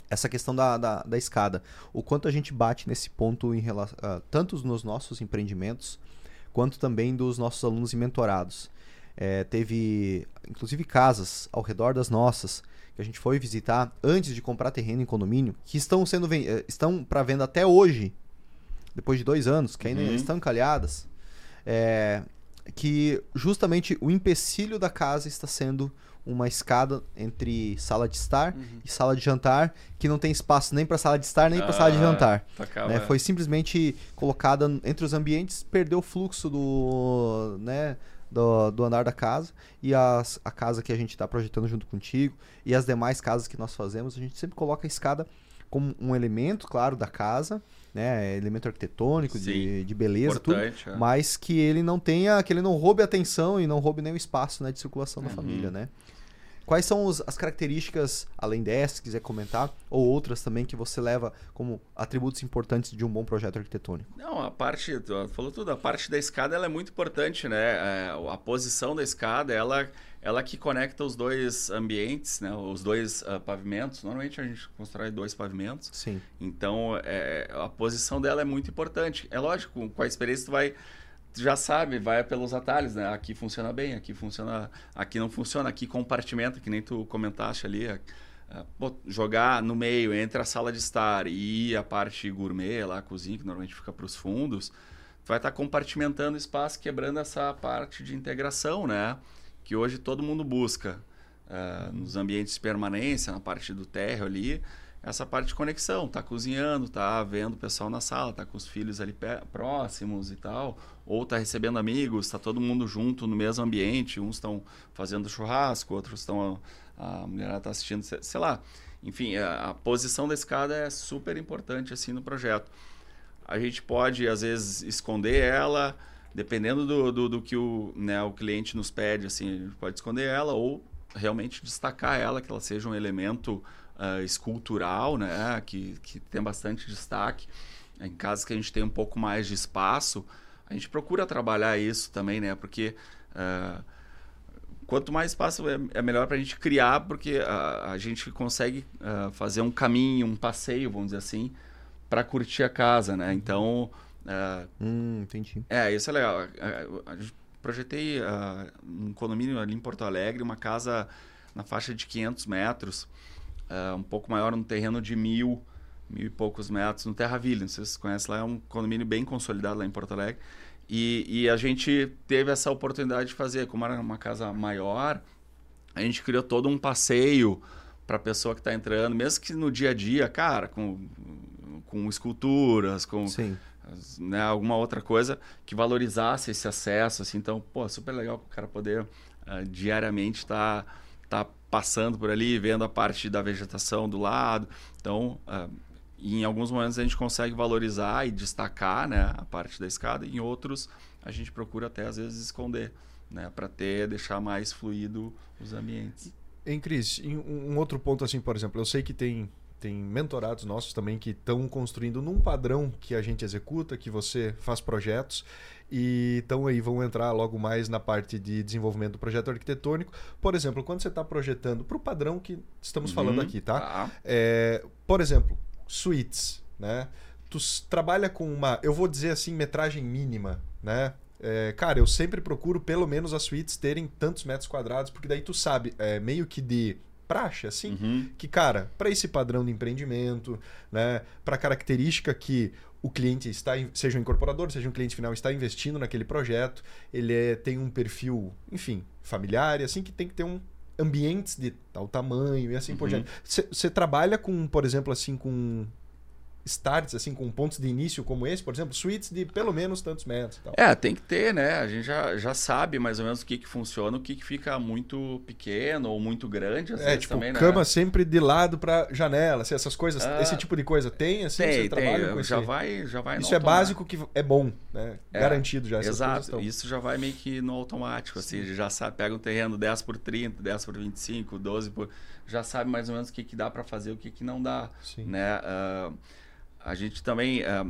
S1: essa questão da, da, da escada. O quanto a gente bate nesse ponto em relação, tanto nos nossos empreendimentos, quanto também dos nossos alunos e mentorados. É, teve, inclusive, casas ao redor das nossas que a gente foi visitar antes de comprar terreno em condomínio, que estão sendo eh, estão para venda até hoje, depois de dois anos, que ainda
S2: Uhum.
S1: estão encalhadas, é, que justamente o empecilho da casa está sendo uma escada entre sala de estar
S3: Uhum.
S1: e sala de jantar, que não tem espaço nem para sala de estar nem para sala de
S2: Ah,
S1: jantar.
S2: tacava-
S1: né? Foi simplesmente colocada entre os ambientes, perdeu o fluxo do, né, do, do andar da casa e as, a casa que a gente está projetando junto contigo e as demais casas que nós fazemos, a gente sempre coloca a escada como um elemento, claro, da casa, né, elemento arquitetônico, de,
S2: Sim.
S1: de beleza, tudo,
S2: é.
S1: mas que ele não tenha, que ele não roube a atenção e não roube nem o espaço né, de circulação da
S2: Uhum.
S1: família, né? Quais são os- as características, além dessas, se quiser comentar, ou outras também que você leva como atributos importantes de um bom projeto arquitetônico?
S2: Não, a parte, tu falou tudo, a parte da escada ela é muito importante, né? É, a posição da escada, ela, ela que conecta os dois ambientes, né? Os dois ah, pavimentos. Normalmente a gente constrói dois pavimentos.
S1: Sim.
S2: Então, é, a posição dela é muito importante. É lógico, com a experiência tu vai já sabe, vai pelos atalhos, né? Aqui funciona bem, aqui funciona, aqui não funciona, aqui compartimenta, que nem tu comentaste ali, pô, jogar no meio entre a sala de estar e a parte gourmet, lá a cozinha, que normalmente fica para os fundos, vai estar compartimentando espaço, quebrando essa parte de integração, né? Que hoje todo mundo busca ah, nos ambientes de permanência, na parte do térreo ali, essa parte de conexão, tá cozinhando, tá vendo o pessoal na sala, tá com os filhos ali próximos e tal, ou tá recebendo amigos, tá todo mundo junto no mesmo ambiente, uns estão fazendo churrasco, outros estão a, a mulher tá assistindo, sei, lá. Enfim, a, a posição da escada é super importante assim no projeto. A gente pode às vezes esconder ela, dependendo do, do, do que o, né, o cliente nos pede, assim, a gente pode esconder ela ou realmente destacar ela, que ela seja um elemento ah, escultural, né, que, que tem bastante destaque. Em casos que a gente tem um pouco mais de espaço, a gente procura trabalhar isso também, né, porque ah, quanto mais espaço é, é melhor para a gente criar, porque a, a gente consegue ah, fazer um caminho, um passeio, vamos dizer assim, para curtir a casa, né? Então, ah,
S1: Hum, entendi.
S2: é, isso é legal. Projetei ah, um condomínio ali em Porto Alegre, uma casa na faixa de 500 metros, um pouco maior, um terreno de mil, mil e poucos metros, no Terra Ville. Não sei se vocês conhecem lá, é um condomínio bem consolidado lá em Porto Alegre. E, e a gente teve essa oportunidade de fazer, como era uma casa maior, a gente criou todo um passeio para a pessoa que está entrando, mesmo que no dia a dia, cara, com, com esculturas, com né, alguma outra coisa que valorizasse esse acesso, assim, então, pô, super legal o cara poder ah, diariamente estar tá, passando por ali, vendo a parte da vegetação do lado, então, ah, em alguns momentos a gente consegue valorizar e destacar, né, a parte da escada, em outros a gente procura até às vezes esconder, né, para ter, deixar mais fluido os ambientes.
S4: Hein, Cris, em um outro ponto assim, por exemplo, eu sei que tem tem mentorados nossos também que estão construindo num padrão que a gente executa, que você faz projetos. E então aí vão entrar logo mais na parte de desenvolvimento do projeto arquitetônico. Por exemplo, quando você está projetando para o padrão que estamos falando
S2: Uhum,
S4: aqui, tá?
S2: tá.
S4: É, por exemplo, suítes, né? Tu trabalha com uma, eu vou dizer assim, metragem mínima, né? É, cara, eu sempre procuro pelo menos as suítes terem tantos metros quadrados, porque daí tu sabe, é, meio que de praxe, assim,
S2: Uhum.
S4: que, cara, para esse padrão de empreendimento, né, para característica que o cliente está, seja um incorporador, seja um cliente final, está investindo naquele projeto, ele é- tem um perfil, enfim, familiar, e assim que tem que ter um ambientes de tal tamanho e assim por
S2: Uhum.
S4: diante. Você trabalha com, por exemplo, assim, com starts, assim, com pontos de início como esse, por exemplo, suítes de pelo menos tantos metros e tal.
S2: É, tem que ter, né? A gente já, já sabe mais ou menos o que, que funciona, o que, que fica muito pequeno ou muito grande, às
S4: É,
S2: vezes
S4: tipo,
S2: também, né?
S4: cama sempre de lado para janela, assim, essas coisas,
S2: Ah,
S4: esse tipo de coisa tem, assim, você
S2: Tem,
S4: trabalha com esse...
S2: Já vai, já vai
S4: Isso é básico que é bom, né?
S2: É,
S4: Garantido já.
S2: Exato, isso já vai meio que no automático, assim, já sabe, pega um terreno 10 por 30, 10 por 25, 12 por... Já sabe mais ou menos o que, que dá para fazer, o que, que não dá,
S4: Sim.
S2: né? Ah, a gente também, ah,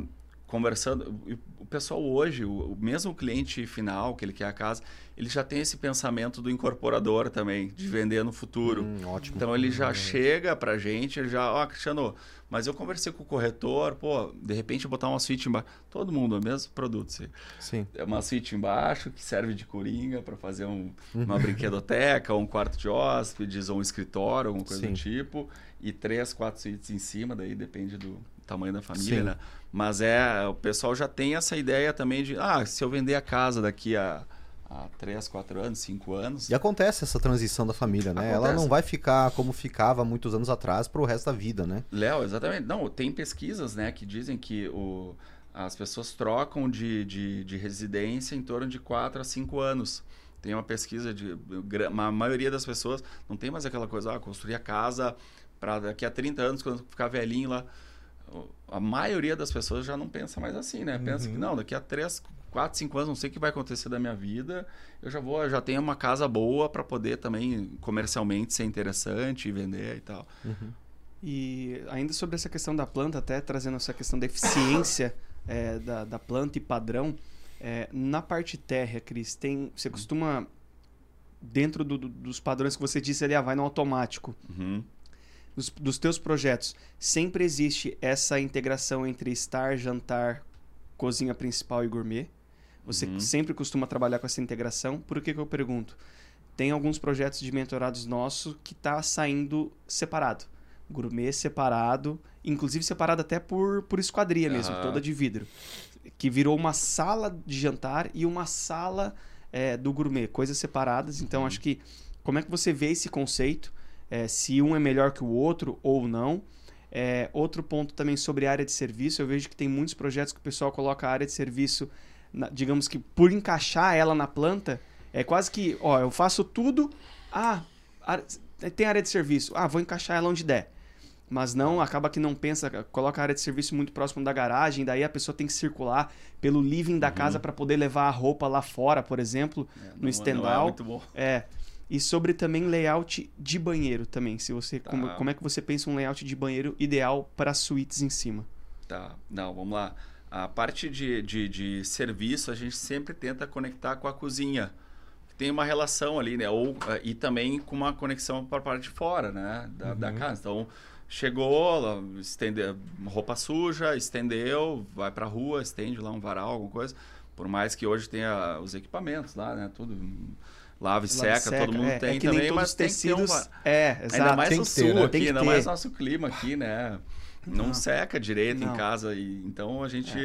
S2: conversando, o pessoal hoje, o, o mesmo cliente final, que ele quer a casa, ele já tem esse pensamento do incorporador também, de vender no futuro.
S1: Hum, ótimo.
S2: Então ele já chega pra gente, ele já, ó, Cristiano, mas eu conversei com o corretor, pô, de repente botar uma suíte embaixo. Todo mundo, é o mesmo produto. Assim.
S1: Sim.
S2: É uma suíte embaixo que serve de coringa para fazer um-
S1: Uhum.
S2: uma brinquedoteca, um quarto de hóspedes, ou um escritório, alguma coisa
S1: Sim.
S2: do tipo. E três, quatro suítes em cima, daí depende do tamanho da família,
S1: Sim.
S2: né? Mas é, o pessoal já tem essa ideia também de, ah, se eu vender a casa daqui a, a três, quatro anos, cinco anos,
S1: E acontece essa transição da família, né? Ela
S2: Acontece.
S1: não vai ficar como ficava muitos anos atrás pro resto da vida, né?
S2: Léo, exatamente. Não, tem pesquisas, né, que dizem que o, as pessoas trocam de, de, de residência em torno de 4 a 5 anos. Tem uma pesquisa de. A maioria das pessoas não tem mais aquela coisa, ah, construir a casa para daqui a 30 anos, quando ficar velhinho lá. A maioria das pessoas já não pensa mais assim, né? Pensa
S4: Uhum.
S2: que não, daqui a 3, 4, 5 anos, não sei o que vai acontecer da minha vida. Eu já vou, já tenho uma casa boa para poder também comercialmente ser interessante e vender e tal.
S3: E ainda sobre essa questão da planta, até trazendo essa questão da eficiência é, da, da planta e padrão, é, na parte térrea, Cris, tem, você costuma, dentro do- do- dos padrões que você disse ali, ah, vai no automático,
S2: Uhum.
S3: Dos, dos teus projetos, sempre existe essa integração entre estar, jantar, cozinha principal e gourmet? Você
S2: Uhum.
S3: sempre costuma trabalhar com essa integração? Por que, que eu pergunto? Tem alguns projetos de mentorados nossos que tá saindo separado. Gourmet separado, inclusive separado até por, por esquadria mesmo,
S2: Aham.
S3: toda de vidro. Que virou uma sala de jantar e uma sala é, do gourmet, coisas separadas. Então,
S2: Uhum.
S3: acho que como é que você vê esse conceito? É, se um é melhor que o outro ou não. É, outro ponto também sobre área de serviço, eu vejo que tem muitos projetos que o pessoal coloca a área de serviço, na- digamos que por encaixar ela na planta, é quase que, ó, eu faço tudo, ah, tem área de serviço, ah, vou encaixar ela onde der. Mas não, acaba que não pensa, coloca a área de serviço muito próximo da garagem, daí a pessoa tem que circular pelo living da casa para poder levar a roupa lá fora, por exemplo,
S2: É,
S3: no stand
S2: não é muito bom.
S3: é. E sobre também layout de banheiro também. Se você
S2: Tá.
S3: como, como é que você pensa um layout de banheiro ideal para suítes em cima?
S2: Tá, não, vamos lá. A parte de, de, de serviço, a gente sempre tenta conectar com a cozinha. Tem uma relação ali, né? Ou, eh, e também com uma conexão para a parte de fora, né? Da, da casa. Então, chegou, ela estende, roupa suja, estendeu, vai para a rua, estende lá um varal, alguma coisa. Por mais que hoje tenha os equipamentos lá, né? Tudo lava e
S3: e
S2: seca, todo mundo
S3: é,
S2: tem
S3: é que
S2: também, mas
S3: os
S2: tem que ter um
S3: tecidos. É, exato.
S2: Ainda mais
S4: Tem
S2: no
S4: que ter,
S2: sul
S4: né?
S2: aqui, ainda
S3: ter.
S2: mais nosso clima aqui, né? Não,
S3: Não.
S2: seca direito
S3: Não.
S2: em casa. E, então a gente.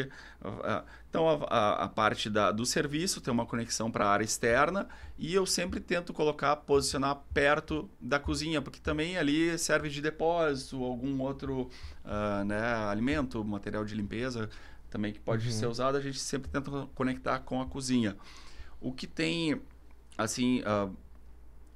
S3: É.
S2: então a, a- a parte da, do serviço tem uma conexão para a área externa e eu sempre tento colocar, posicionar perto da cozinha, porque também ali serve de depósito, algum outro ah, né, alimento, material de limpeza também que pode
S3: Uhum.
S2: ser usado, a gente sempre tenta conectar com a cozinha. O que tem, assim, ah,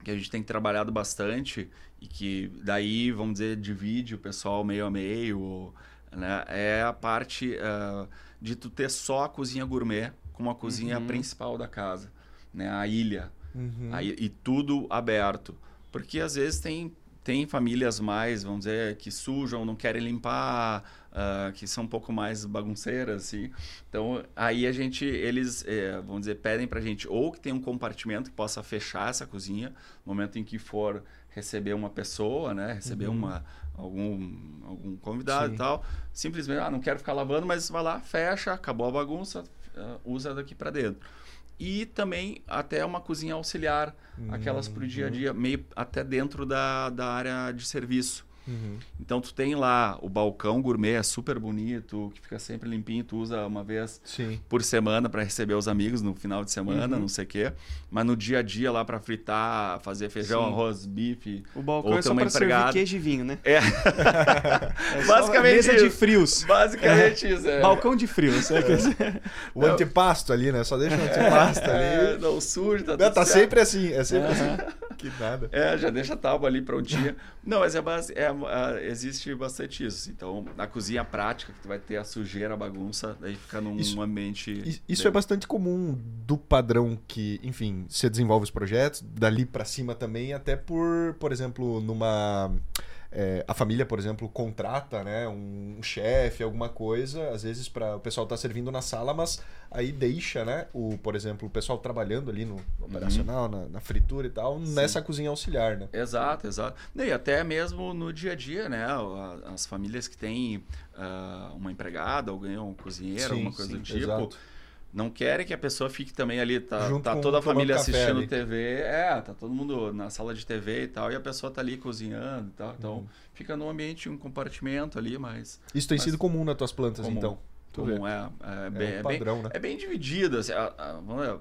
S2: que a gente tem trabalhado bastante e que daí, vamos dizer, divide o pessoal meio a meio, né? É a parte ah, de tu ter só a cozinha gourmet como a cozinha
S3: Uhum.
S2: principal da casa, né? A ilha.
S4: Uhum.
S2: Aí, e tudo aberto. Porque às vezes tem, tem famílias mais, vamos dizer, que sujam, não querem limpar, uh, que são um pouco mais bagunceiras, assim. Então, aí a gente, eles, é, vamos dizer, pedem pra gente ou que tenha um compartimento que possa fechar essa cozinha no momento em que for receber uma pessoa, né? Receber uhum. uma, algum, algum convidado Sim. e tal. Simplesmente, ah, não quero ficar lavando, mas vai lá, fecha, acabou a bagunça, uh, usa daqui para dentro e também até uma cozinha auxiliar, uhum. aquelas para o dia a dia, meio até dentro da, da área de serviço. Uhum. Então tu tem lá o balcão gourmet, é super bonito, que fica sempre limpinho, tu usa uma vez Sim. por semana para receber os amigos no final de semana, uhum. não sei o quê. Mas no dia a dia lá para fritar, fazer feijão, Sim. arroz, bife.
S3: O balcão é só para servir queijo e vinho, né?
S2: É.
S3: é Basicamente mesa
S2: isso.
S3: de frios.
S2: Basicamente é. isso. É.
S3: Balcão de frios. É.
S4: o não. antepasto ali, né? Só deixa o antepasto
S2: é,
S4: ali.
S2: Não suja, tá,
S4: não, tá sempre assim, é sempre assim. Que nada.
S2: É, já deixa a tábua ali prontinha. não, mas é, base, é uh, existe bastante isso. Então, na cozinha prática, que tu vai ter a sujeira, a bagunça, daí fica num isso, ambiente.
S4: Isso é bastante comum do padrão que, enfim, você desenvolve os projetos, dali para cima também, até por, por exemplo, numa é, a família, por exemplo, contrata né, um, chefe, alguma coisa, às vezes para o pessoal estar tá servindo na sala, mas aí deixa, né, o, por exemplo, o pessoal trabalhando ali no, no operacional, uhum. na, na, fritura e tal, Sim. nessa cozinha auxiliar, né?
S2: Exato, exato. E até mesmo no dia a dia, né, as famílias que têm uh, uma empregada, alguém, um cozinheiro, sim, alguma coisa sim, do tipo. Exato não querem que a pessoa fique também ali, tá, tá toda a família assistindo TV, é, tá todo mundo na sala de TV e tal, e a pessoa tá ali cozinhando e tal. Então, uhum. fica no ambiente, um compartimento ali, mas...
S4: Isso tem
S2: mas,
S4: sido comum nas tuas plantas,
S2: comum,
S4: então?
S2: Comum, é. É, é, bem, um padrão, é, bem, né? é bem dividido, assim, a, a, a,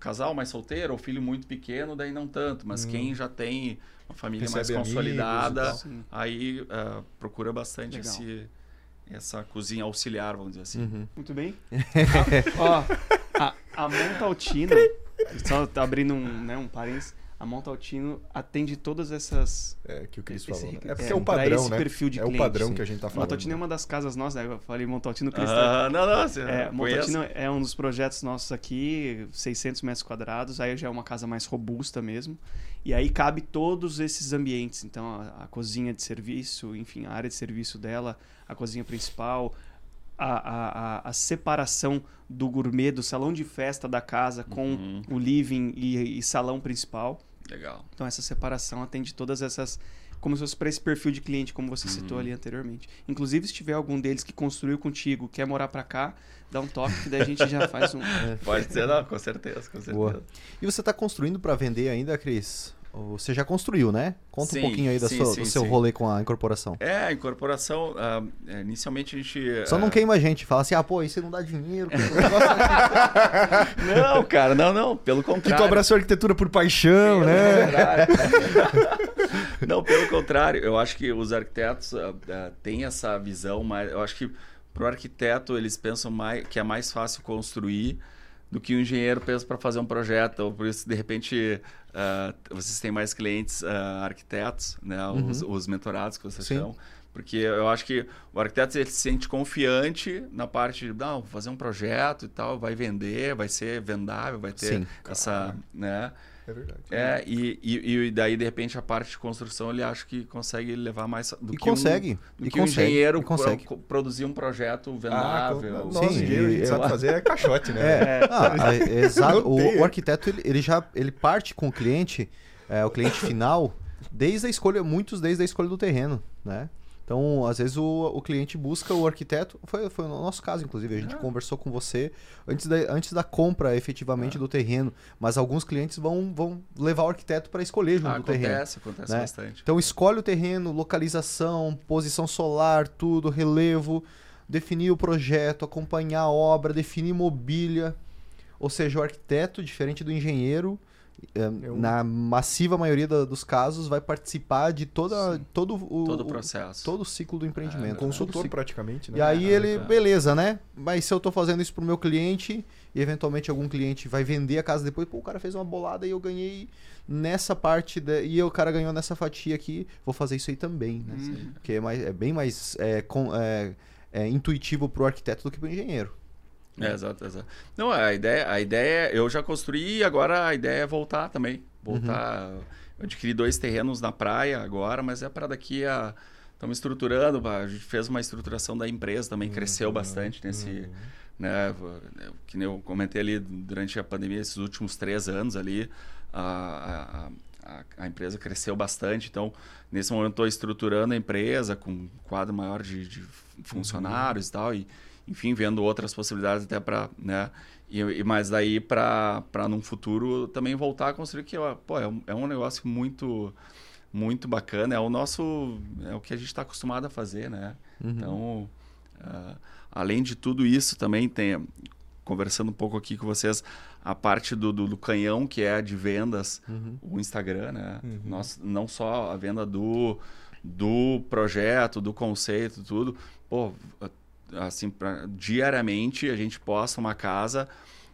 S2: casal mais solteiro, ou filho muito pequeno, daí não tanto, mas hum. quem já tem uma família Recebe mais consolidada, aí uh, procura bastante Legal. esse essa cozinha auxiliar, vamos dizer assim. Uhum.
S3: Muito bem. Ó, a, a Montaltino, só abrindo um, né, um parênteses, a Montaltino atende todas essas.
S4: É, que o Cris falou. Né? É porque é, é o padrão, esse né?
S3: perfil de
S4: é
S3: cliente,
S4: o padrão sim. que a gente tá falando.
S3: Montaltino é uma das casas nossas, né? Eu falei Montaltino Cris.
S2: Ah, não, não, você
S3: é, Montaltino é um dos projetos nossos aqui, 600 metros quadrados. Aí já é uma casa mais robusta mesmo. E aí cabe todos esses ambientes. Então, a, a cozinha de serviço, enfim, a área de serviço dela, a cozinha principal, a, a, a, separação do gourmet, do salão de festa da casa com uhum. o living e, e, salão principal.
S2: Legal.
S3: Então essa separação atende todas essas. Como se fosse para esse perfil de cliente, como você uhum. citou ali anteriormente. Inclusive, se tiver algum deles que construiu contigo, quer morar para cá, dá um toque, que daí a gente já faz um.
S2: Pode ser, não, com certeza, com certeza. Boa.
S1: E você está construindo para vender ainda, Cris? Você já construiu, né? Conta sim, um pouquinho aí da sim, sua, sim, do seu rolê com a incorporação.
S2: É, a incorporação, uh, inicialmente a gente.
S1: Só uh... não queima a gente, fala assim, ah, pô, isso não dá dinheiro.
S2: não, cara, não, não, pelo contrário.
S4: Que tu abraçou a arquitetura por paixão, né?
S2: não, pelo contrário, eu acho que os arquitetos uh, têm essa visão, mas eu acho que para o arquiteto eles pensam mais, que é mais fácil construir do que o engenheiro pensa para fazer um projeto. Ou por isso, de repente, uh, vocês têm mais clientes uh, arquitetos, né? Uhum. Os, os, mentorados que vocês Sim. chamam. Porque eu acho que o arquiteto ele se sente confiante na parte de, não, vou fazer um projeto e tal, vai vender, vai ser vendável, vai ter Sim, essa, né?
S4: É verdade.
S2: É, e, e, e, daí, de repente, a parte de construção ele acha que consegue levar mais do
S1: e
S2: que
S1: consegue.
S2: um, do
S1: e
S2: que
S1: consegue,
S2: um engenheiro
S1: consegue.
S2: Pro, produzir um projeto vendável. Ah,
S4: nossa, Sim, engenheiro, sabe fazer é caixote, né?
S1: É, é. Ah, exato. O, o, arquiteto ele, ele, já ele parte com o cliente, é, o cliente final, desde a escolha, muitos desde a escolha do terreno, né? Então, às vezes o, o cliente busca o arquiteto. Foi, foi no nosso caso, inclusive. A gente ah. conversou com você antes da, antes da compra efetivamente ah. do terreno. Mas alguns clientes vão, vão levar o arquiteto para escolher junto ah, do
S2: acontece,
S1: terreno.
S2: Acontece, acontece né? bastante.
S1: Então, escolhe o terreno, localização, posição solar, tudo, relevo, definir o projeto, acompanhar a obra, definir mobília. Ou seja, o arquiteto, diferente do engenheiro, eu... na massiva maioria da, dos casos, vai participar de toda, todo o,
S2: todo o processo.
S1: todo o ciclo do empreendimento. É,
S4: consultor praticamente, né?
S1: E aí ele, é. beleza, né? Mas se eu estou fazendo isso pro meu cliente e eventualmente algum cliente vai vender a casa depois, pô, o cara fez uma bolada e eu ganhei nessa parte de, e o cara ganhou nessa fatia aqui, vou fazer isso aí também, né? Uhum. Porque é, mais, é bem mais é, com, é, é intuitivo pro arquiteto do que pro engenheiro.
S2: É, exato, exato. Não, a ideia, a ideia, eu já construí e agora a ideia é voltar também. Voltar. Uhum. eu adquiri dois terrenos na praia agora, mas é para daqui a estamos estruturando, a gente fez uma estruturação da empresa também, cresceu bastante nesse, né, que eu comentei ali durante a pandemia, esses últimos três anos ali, a, a, a empresa cresceu bastante, então nesse momento estou estruturando a empresa com um quadro maior de, de funcionários uhum. e tal, e enfim, vendo outras possibilidades até para, né, e, e mas daí para num futuro também voltar a construir que pô, é, um, é um negócio muito muito bacana é o nosso é o que a gente está acostumado a fazer né uhum. então uh, além de tudo isso também tem conversando um pouco aqui com vocês a parte do, do, do canhão que é de vendas uhum. o Instagram né uhum. Nós, não só a venda do do projeto do conceito tudo pô assim, pra, diariamente a gente posta uma casa,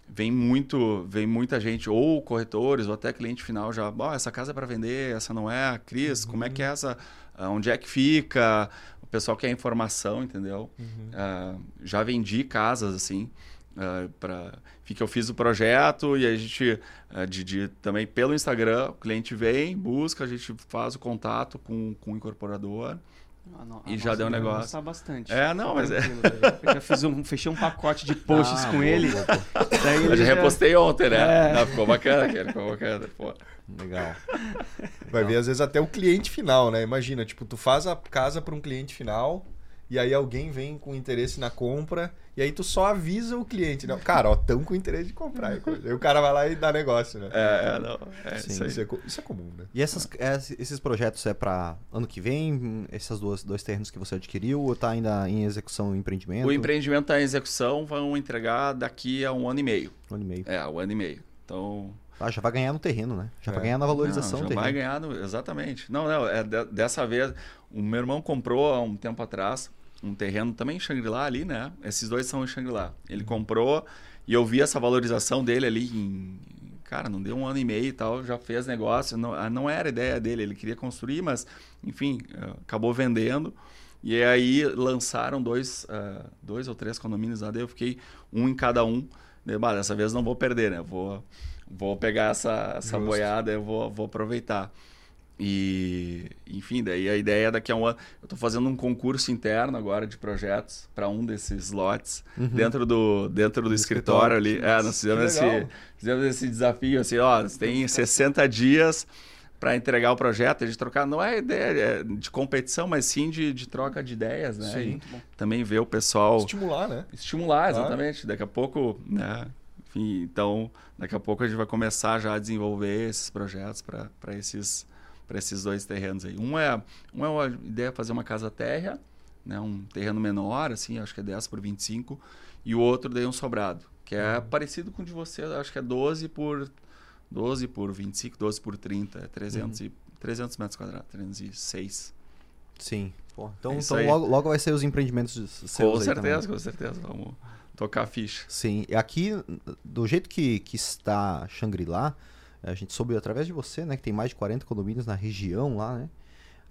S2: vem muito, vem muita gente, ou corretores, ou até cliente final já, oh, essa casa é para vender, essa não é, Cris, uhum. como é que é essa, ah, onde é que fica? O pessoal quer informação, entendeu? Uhum. Uh, já vendi casas assim. Uh, para que eu fiz o projeto e a gente uh, de, de, também pelo Instagram o cliente vem busca a gente faz o contato com, com o incorporador
S3: a e já deu um negócio. Tá bastante.
S2: É, não, mas é.
S3: Eu já fiz um, fechei um pacote de posts ah, com boa, ele. Boa.
S2: Daí eu já repostei ontem, né? É. Não, ficou bacana, cara, ficou bacana. Pô.
S4: Legal. Vai ver às vezes até o cliente final, né? Imagina, tipo, tu faz a casa para um cliente final, e aí alguém vem com interesse na compra, e aí tu só avisa o cliente, né? Cara, ó, tão com interesse de comprar. aí o cara vai lá e dá negócio, né?
S2: É, é não.
S4: É, Sim, isso, é, isso, é, comum, né?
S1: E essas, é, esses projetos é para ano que vem? Esses dois, dois terrenos que você adquiriu ou tá ainda em execução o empreendimento?
S2: O empreendimento tá em execução, vão entregar daqui a um ano e meio.
S1: Um ano e meio.
S2: É, um ano e meio. Então,
S1: ah, já vai ganhar no terreno, né? Já é. vai ganhar na valorização
S2: não,
S1: já
S2: vai ganhar no, exatamente. Não, não, é de, dessa vez o meu irmão comprou há um tempo atrás um terreno também em Xangri-Lá ali, né? Esses dois são em Xangri-Lá. Ele comprou e eu vi essa valorização dele ali em, cara, não deu um ano e meio e tal, já fez negócio, não, ah, não era ideia dele, ele queria construir, mas enfim, eh, acabou vendendo. E aí lançaram dois, uh, dois ou três condomínios lá, daí eu fiquei um em cada um. Daí, bah, dessa vez não vou perder, né? Vou, vou pegar essa, essa boiada, eu vou, vou aproveitar. E, enfim, daí a ideia é daqui a um ano. Eu estou fazendo um concurso interno agora de projetos para um desses lotes uhum. dentro do, dentro do escritório, escritório, ali. É, nós fizemos esse, fizemos esse desafio assim: ó, você tem 60 dias para entregar o projeto, de trocar. Não é ideia de competição, mas sim de, de troca de ideias, né? Sim. Também ver o pessoal.
S4: Estimular, né?
S2: Estimular, exatamente. Claro. Daqui a pouco, né? Enfim, então, daqui a pouco a gente vai começar já a desenvolver esses projetos para esses para esses dois terrenos aí. Um é, um é uma ideia de fazer uma casa térrea, né, um terreno menor, assim, acho que é 10 por 25, e o outro daí um sobrado, que é uhum. parecido com o de você, acho que é 12 por 12 por 25, 12 por 30, é 300, uhum. e, 300 metros quadrados, 306.
S1: Sim. Pô, então, é então logo, logo vai ser os empreendimentos seus
S2: Com certeza, com certeza. Vamos tocar a ficha.
S1: Sim. Aqui, do jeito que, que está Shangri-La, a gente soube através de você, né, que tem mais de 40 condomínios na região lá, né?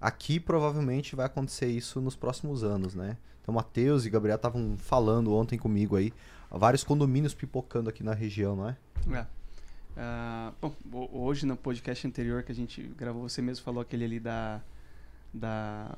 S1: Aqui provavelmente vai acontecer isso nos próximos anos, né? Então, Matheus e Gabriel estavam falando ontem comigo aí, vários condomínios pipocando aqui na região, não é?
S3: É. Uh, bom, hoje no podcast anterior que a gente gravou, você mesmo falou aquele ali da, da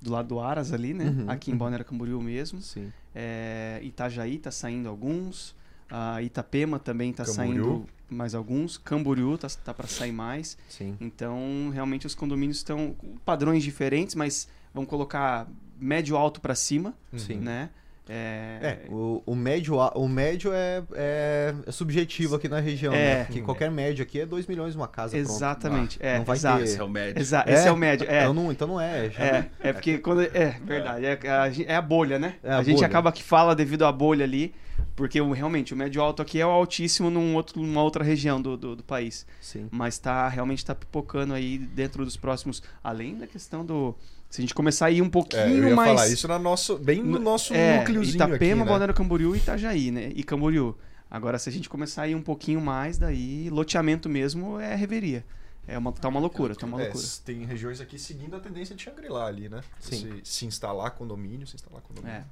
S3: do lado do Aras ali, né? Uhum, aqui em uhum. Balneário Camboriú mesmo.
S1: Sim.
S3: É, Itajaí tá saindo alguns. A Itapema também está saindo mais alguns. Camboriú tá, tá para sair mais.
S1: Sim.
S3: Então, realmente os condomínios estão com padrões diferentes, mas vamos colocar médio alto para cima, Sim. né?
S1: É, é o, o, médio, o médio é, é, é, subjetivo aqui na região, é, né? Porque qualquer médio aqui é 2 milhões uma casa.
S3: Exatamente.
S1: Pronto. Ah,
S3: é,
S1: não vai
S3: exato.
S1: ter...
S2: Esse é o médio.
S3: Exa esse é o médio. É.
S1: Então, não, então não é.
S3: É, é porque quando. É, verdade. É, a, é a bolha, né? a, a gente acaba que fala devido à bolha ali. Porque realmente o médio alto aqui é o altíssimo num outro, numa outra região do, do, do país.
S1: Sim.
S3: Mas tá, realmente está pipocando aí dentro dos próximos. Além da questão do. Se a gente começar a ir um pouquinho é, eu ia mais. falar
S4: isso na nosso, bem no nosso é, núcleozinho.
S3: Itapema,
S4: aqui,
S3: né? Balneário Camboriú e Itajaí, né? E Camboriú. Agora, se a gente começar a ir um pouquinho mais, daí loteamento mesmo é reveria. É uma, tá uma loucura, tá uma é, loucura.
S4: Tem regiões aqui seguindo a tendência de Shangri-La ali, né?
S1: Sim.
S4: Se, se instalar condomínio, se instalar condomínio. É.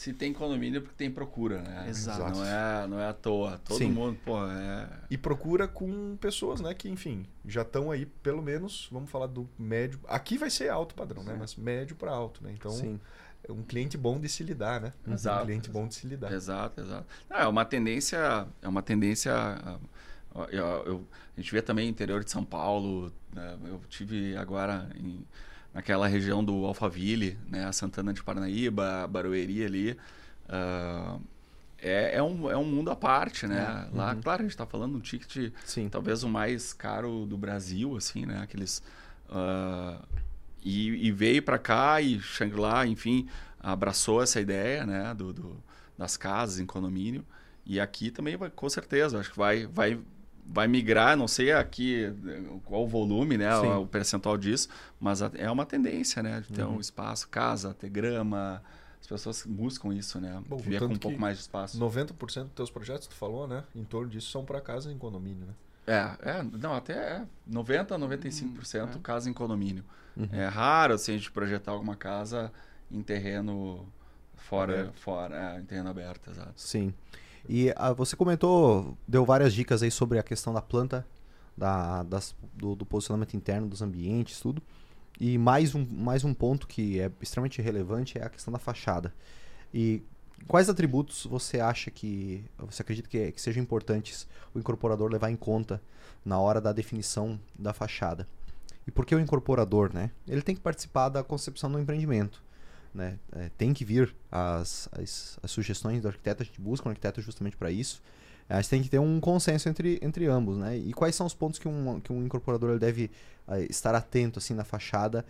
S2: Se tem condomínio é porque tem procura, né?
S3: Exato.
S2: Não é, não é à toa. Todo
S1: Sim.
S2: mundo, pô, é.
S4: e procura com pessoas, né, que, enfim, já estão aí, pelo menos, vamos falar do médio. Aqui vai ser alto padrão, né?
S2: Sim.
S4: Mas médio para alto, né? Então,
S1: Sim.
S4: é um cliente bom de se lidar, né?
S2: Exato,
S4: Um cliente bom de se lidar.
S2: Exato, exato. Não, é uma tendência, é uma tendência. Eu, eu- a gente vê também interior de São Paulo. né? Eu tive agora em, naquela região do Alphaville, né? Santana de Parnaíba, Barueri ali. ah, é, é, um, é um mundo à parte, né? Lá, claro, a gente está falando de um ticket
S1: Sim.
S2: talvez o mais caro do Brasil, assim, né? Aqueles ah, e, e veio para cá e Shangri-La, enfim, abraçou essa ideia, né? Do, do- das casas em condomínio e aqui também vai, com certeza, acho que vai, vai, vai migrar. Não sei aqui qual o volume, né?
S1: Sim.
S2: O, percentual disso, mas a- é uma tendência, né? De ter um espaço, casa, ter grama. As pessoas buscam isso, né?
S4: Bom,
S2: Viver com um pouco mais de espaço.
S4: 90% dos teus projetos, tu falou, né? Em torno disso são para casa em condomínio, né?
S2: É, é, não, até é 90, 95%
S3: é.
S2: casa em condomínio.
S1: Uhum.
S2: É raro assim, a gente projetar alguma casa em terreno fora,
S4: Aberto.
S2: fora é, em terreno aberto, exato.
S1: Sim. E ah, você comentou, deu várias dicas aí sobre a questão da planta, da, das- do, do posicionamento interno dos ambientes, tudo. E mais um, mais um ponto que é extremamente relevante é a questão da fachada. E quais atributos você acha que, você acredita que, que sejam importantes o incorporador levar em conta na hora da definição da fachada? E por que o incorporador, né? Ele tem que participar da concepção do empreendimento né? É, tem que vir as, as, as sugestões do arquiteto, a gente busca um arquiteto justamente para isso. A gente tem que ter um consenso entre, entre ambos, né? E quais são os pontos que um, que um incorporador deve eh, estar atento assim na fachada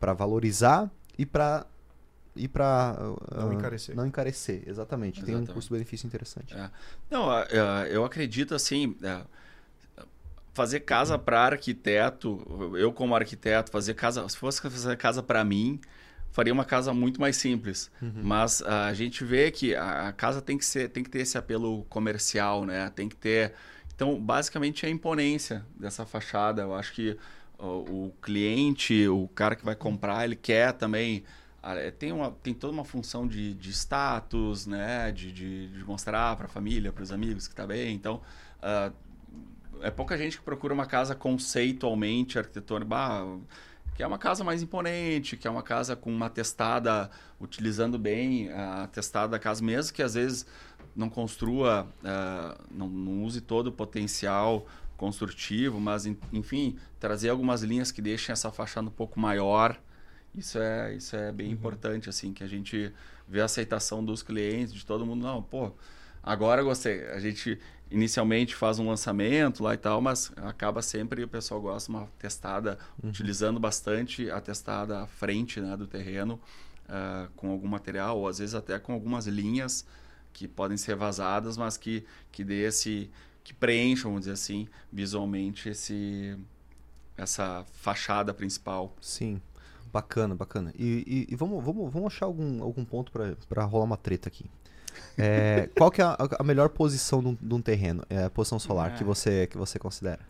S1: para valorizar e para e para
S4: Não encarecer.
S1: Não encarecer, exatamente. Tem um
S2: Exatamente.
S1: custo-benefício interessante.
S2: É. Não, eu acredito assim, é, fazer casa para arquiteto, eu como arquiteto, fazer casa, se fosse fazer casa para mim, faria uma casa muito mais simples. Mas a gente vê que a, casa tem que ser, tem que ter esse apelo comercial, né? Tem que ter, então basicamente é a imponência dessa fachada. Eu acho que o, o cliente, o cara que vai comprar, ele quer também ah, é, tem, uma, tem toda uma função de, de status, né? De, de, de mostrar para a família, para os amigos que está bem. Então, ah, é pouca gente que procura uma casa conceitualmente arquitetônica. Bah, que é uma casa mais imponente, que é uma casa com uma testada, utilizando bem a testada da casa, mesmo que às vezes não construa, ah, não, não use todo o potencial construtivo, mas en- enfim, trazer algumas linhas que deixem essa fachada um pouco maior. Isso é, isso é bem importante, assim, que a gente vê a aceitação dos clientes, de todo mundo. Não, pô, agora gostei. A gente inicialmente faz um lançamento lá e tal, mas acaba sempre, o pessoal gosta de uma testada, utilizando bastante a testada à frente né, do terreno, ah, com algum material, ou às vezes até com algumas linhas que podem ser vazadas, mas que, que dê esse que preencham, vamos dizer assim, visualmente esse essa fachada principal.
S1: Sim. Bacana, bacana. E, e- e vamos, vamos, vamos achar algum, algum ponto para rolar uma treta aqui. É, qual que é a, a melhor posição de um, de um terreno? É posição solar que
S2: É.
S1: você que você considera?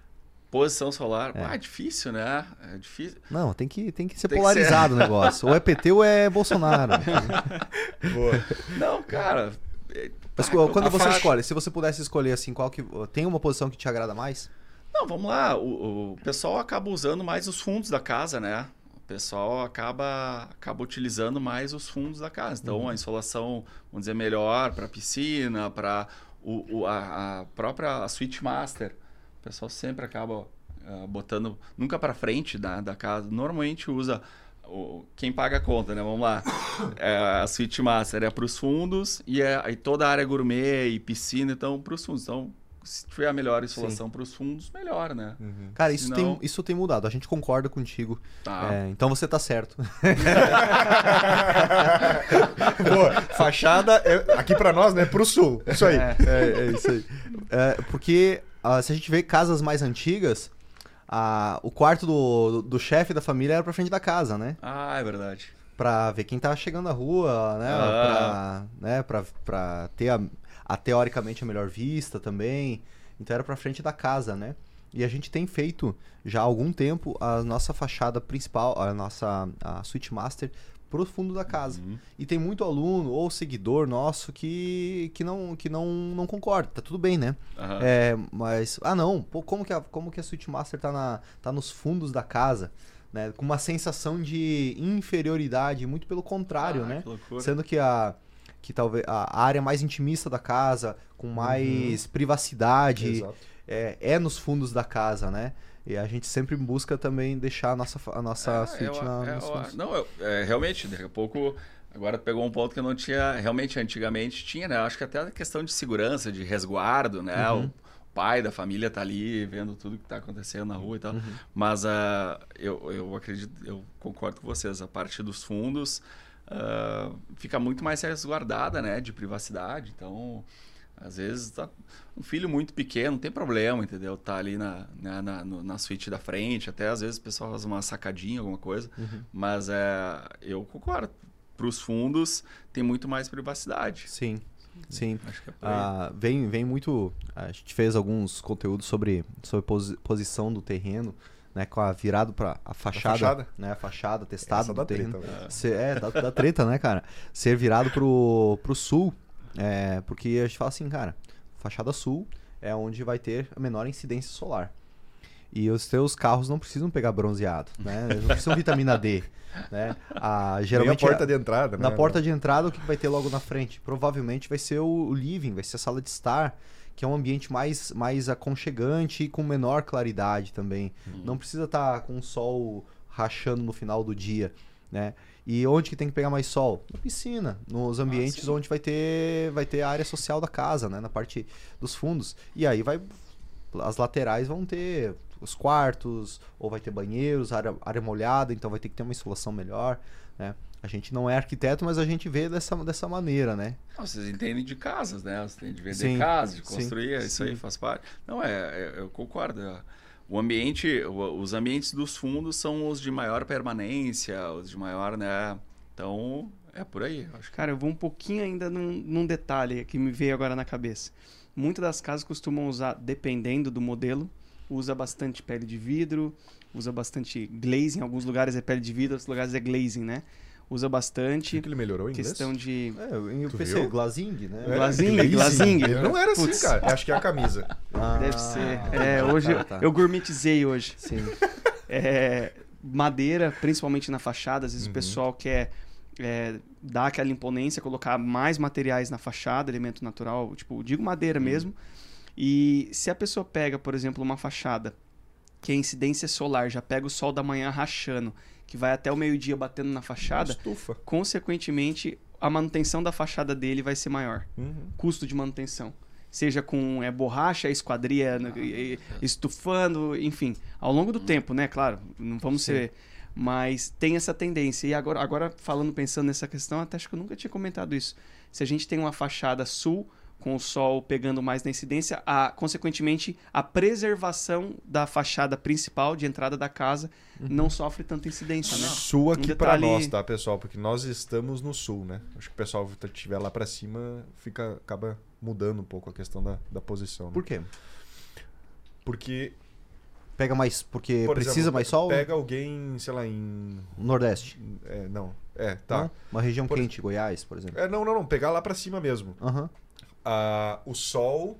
S2: Posição solar,
S1: É.
S2: ah, é difícil, né? É difícil.
S1: Não, tem que, tem que ser
S2: Tem que
S1: polarizado o negócio. Ou é PT ou é Bolsonaro.
S4: Boa.
S2: Não, cara. é-
S1: Mas
S2: ah,
S1: qu- quando você
S2: faixa-
S1: escolhe, se você pudesse escolher assim, qual que tem uma posição que te agrada mais?
S2: Não, vamos lá. O, o pessoal acaba usando mais os fundos da casa, né? O pessoal acaba, acaba utilizando mais os fundos da casa. Então, a insolação, vamos dizer, melhor para piscina, para o, o- a, a própria a suíte master. O pessoal sempre acaba ah, botando, nunca para frente da, da casa. Normalmente usa o- quem paga a conta, né? Vamos lá. É, a suíte master é para os fundos e, é, e toda a área gourmet e piscina, então, para os fundos. Então, se tiver a melhor insolação para os fundos, melhor, né?
S4: Uhum.
S1: Cara, isso, tem,
S2: Senão-
S1: isso tem mudado. A gente concorda contigo.
S2: Tá.
S1: É, então você tá certo.
S4: Boa. Fachada é, aqui pra nós, né? Pro sul. Isso aí.
S3: É.
S1: É, é isso aí. É, porque ah, se a gente vê casas mais antigas, ah, o quarto do, do chefe da família era pra frente da casa, né?
S2: Ah, é verdade.
S1: Pra ver quem tá chegando na rua, né?
S2: Ah.
S1: Pra, né? pra, pra ter a, a, teoricamente a melhor vista também. Então era pra frente da casa, né? E a gente tem feito já há algum tempo a nossa fachada principal, a nossa a Suite Master pro fundo da casa. Uhum. E tem muito aluno ou seguidor nosso que, que, não, que não, não concorda. Tá tudo bem, né? Uhum. É, mas, ah não, pô, como que a, como que a Switchmaster tá, na, tá nos fundos da casa? Né? Com uma sensação de inferioridade, muito pelo contrário, ah, né? Que Sendo que a que talvez a área mais intimista da casa, com mais uhum. privacidade, é, é nos fundos da casa, né? E a gente sempre busca também deixar a nossa, a nossa é, suíte
S2: eu,
S1: na,
S2: é, nos Não, eu, é, realmente, daqui a pouco. Agora pegou um ponto que eu não tinha. Realmente, antigamente tinha, né? Acho que até a questão de segurança, de resguardo, né? Uhum. O pai da família tá ali vendo tudo que está acontecendo na rua e tal. Uhum. Mas uh, eu, eu acredito, eu concordo com vocês. A parte dos fundos uh, fica muito mais resguardada, né? De privacidade. Então. Às vezes tá um filho muito pequeno, não tem problema, entendeu? Tá ali na, na, na, na suíte da frente, até às vezes o pessoal faz uma sacadinha, alguma coisa. Uhum. Mas é, eu concordo. Para os fundos tem muito mais privacidade.
S1: Sim. Sim. É ah, vem, vem muito. A gente fez alguns conteúdos sobre, sobre posi posição do terreno. Né, com a virado para a fachada, a fachada, né, a fachada testada do terreno. Treta? Ser, é, da, da treta, né, cara? Ser virado pro, pro sul, é, porque a gente fala assim, cara, fachada sul é onde vai ter a menor incidência solar. E os teus carros não precisam pegar bronzeado, né? Eles não precisam vitamina D, né?
S4: A, geralmente a porta de entrada,
S1: né? Na porta de entrada, o que vai ter logo na frente? Provavelmente vai ser o living, vai ser a sala de estar, que é um ambiente mais, mais aconchegante e com menor claridade também. Uhum. Não precisa estar tá com o sol rachando no final do dia, né? E onde que tem que pegar mais sol? Na piscina, nos ambientes ah, onde vai ter, vai ter a área social da casa, né? Na parte dos fundos. E aí vai. As laterais vão ter os quartos, ou vai ter banheiros, área, área molhada, então vai ter que ter uma insolação melhor, né? A gente não é arquiteto, mas a gente vê dessa, dessa maneira, né?
S2: vocês entendem de casas, né? Você tem de vender sim, casas, de construir, sim, isso sim. aí faz parte. Não, é, é eu concordo. É o ambiente, os ambientes dos fundos são os de maior permanência, os de maior, né? Então, é por aí.
S3: Acho Cara, eu vou um pouquinho ainda num, num detalhe que me veio agora na cabeça. Muitas das casas costumam usar, dependendo do modelo, usa bastante pele de vidro, usa bastante glazing. Em alguns lugares é pele de vidro, em outros lugares é glazing, né? Usa bastante.
S4: que ele melhorou
S3: em inglês? Questão de.
S1: É, eu pensei, viu? glazing, né?
S3: É, glazing, glazing.
S4: Não era assim, Puts. cara. Acho que é a camisa.
S3: Ah, Deve ser. É, hoje tá, tá. eu gourmetizei hoje. Sim. É, madeira, principalmente na fachada, às vezes uhum. o pessoal quer é, dar aquela imponência, colocar mais materiais na fachada, elemento natural, tipo, digo madeira uhum. mesmo. E se a pessoa pega, por exemplo, uma fachada que a incidência solar já pega o sol da manhã rachando que vai até o meio-dia batendo na fachada,
S4: Estufa.
S3: consequentemente, a manutenção da fachada dele vai ser maior. Uhum. Custo de manutenção. Seja com é, borracha, esquadria, ah, estufando, enfim. Ao longo do uhum. tempo, né? Claro, não vamos Sim. ser. Mas tem essa tendência. E agora, agora, falando, pensando nessa questão, até acho que eu nunca tinha comentado isso. Se a gente tem uma fachada sul com o sol pegando mais na incidência, a, consequentemente, a preservação da fachada principal de entrada da casa uhum. não sofre tanta incidência, né?
S4: Sul aqui um detalhe... para nós, tá, pessoal? Porque nós estamos no sul, né? Acho que o pessoal que estiver lá para cima fica acaba mudando um pouco a questão da, da posição. Né?
S1: Por quê?
S4: Porque
S1: Pega mais, porque Por precisa exemplo, mais sol?
S4: Pega alguém, sei lá, em.
S1: Nordeste.
S4: É, não. É, tá. Não?
S1: Uma região por... quente, Goiás, por exemplo.
S4: É, não, não, não. Pegar lá para cima mesmo.
S1: Aham. Uhum
S4: ah, o Sol,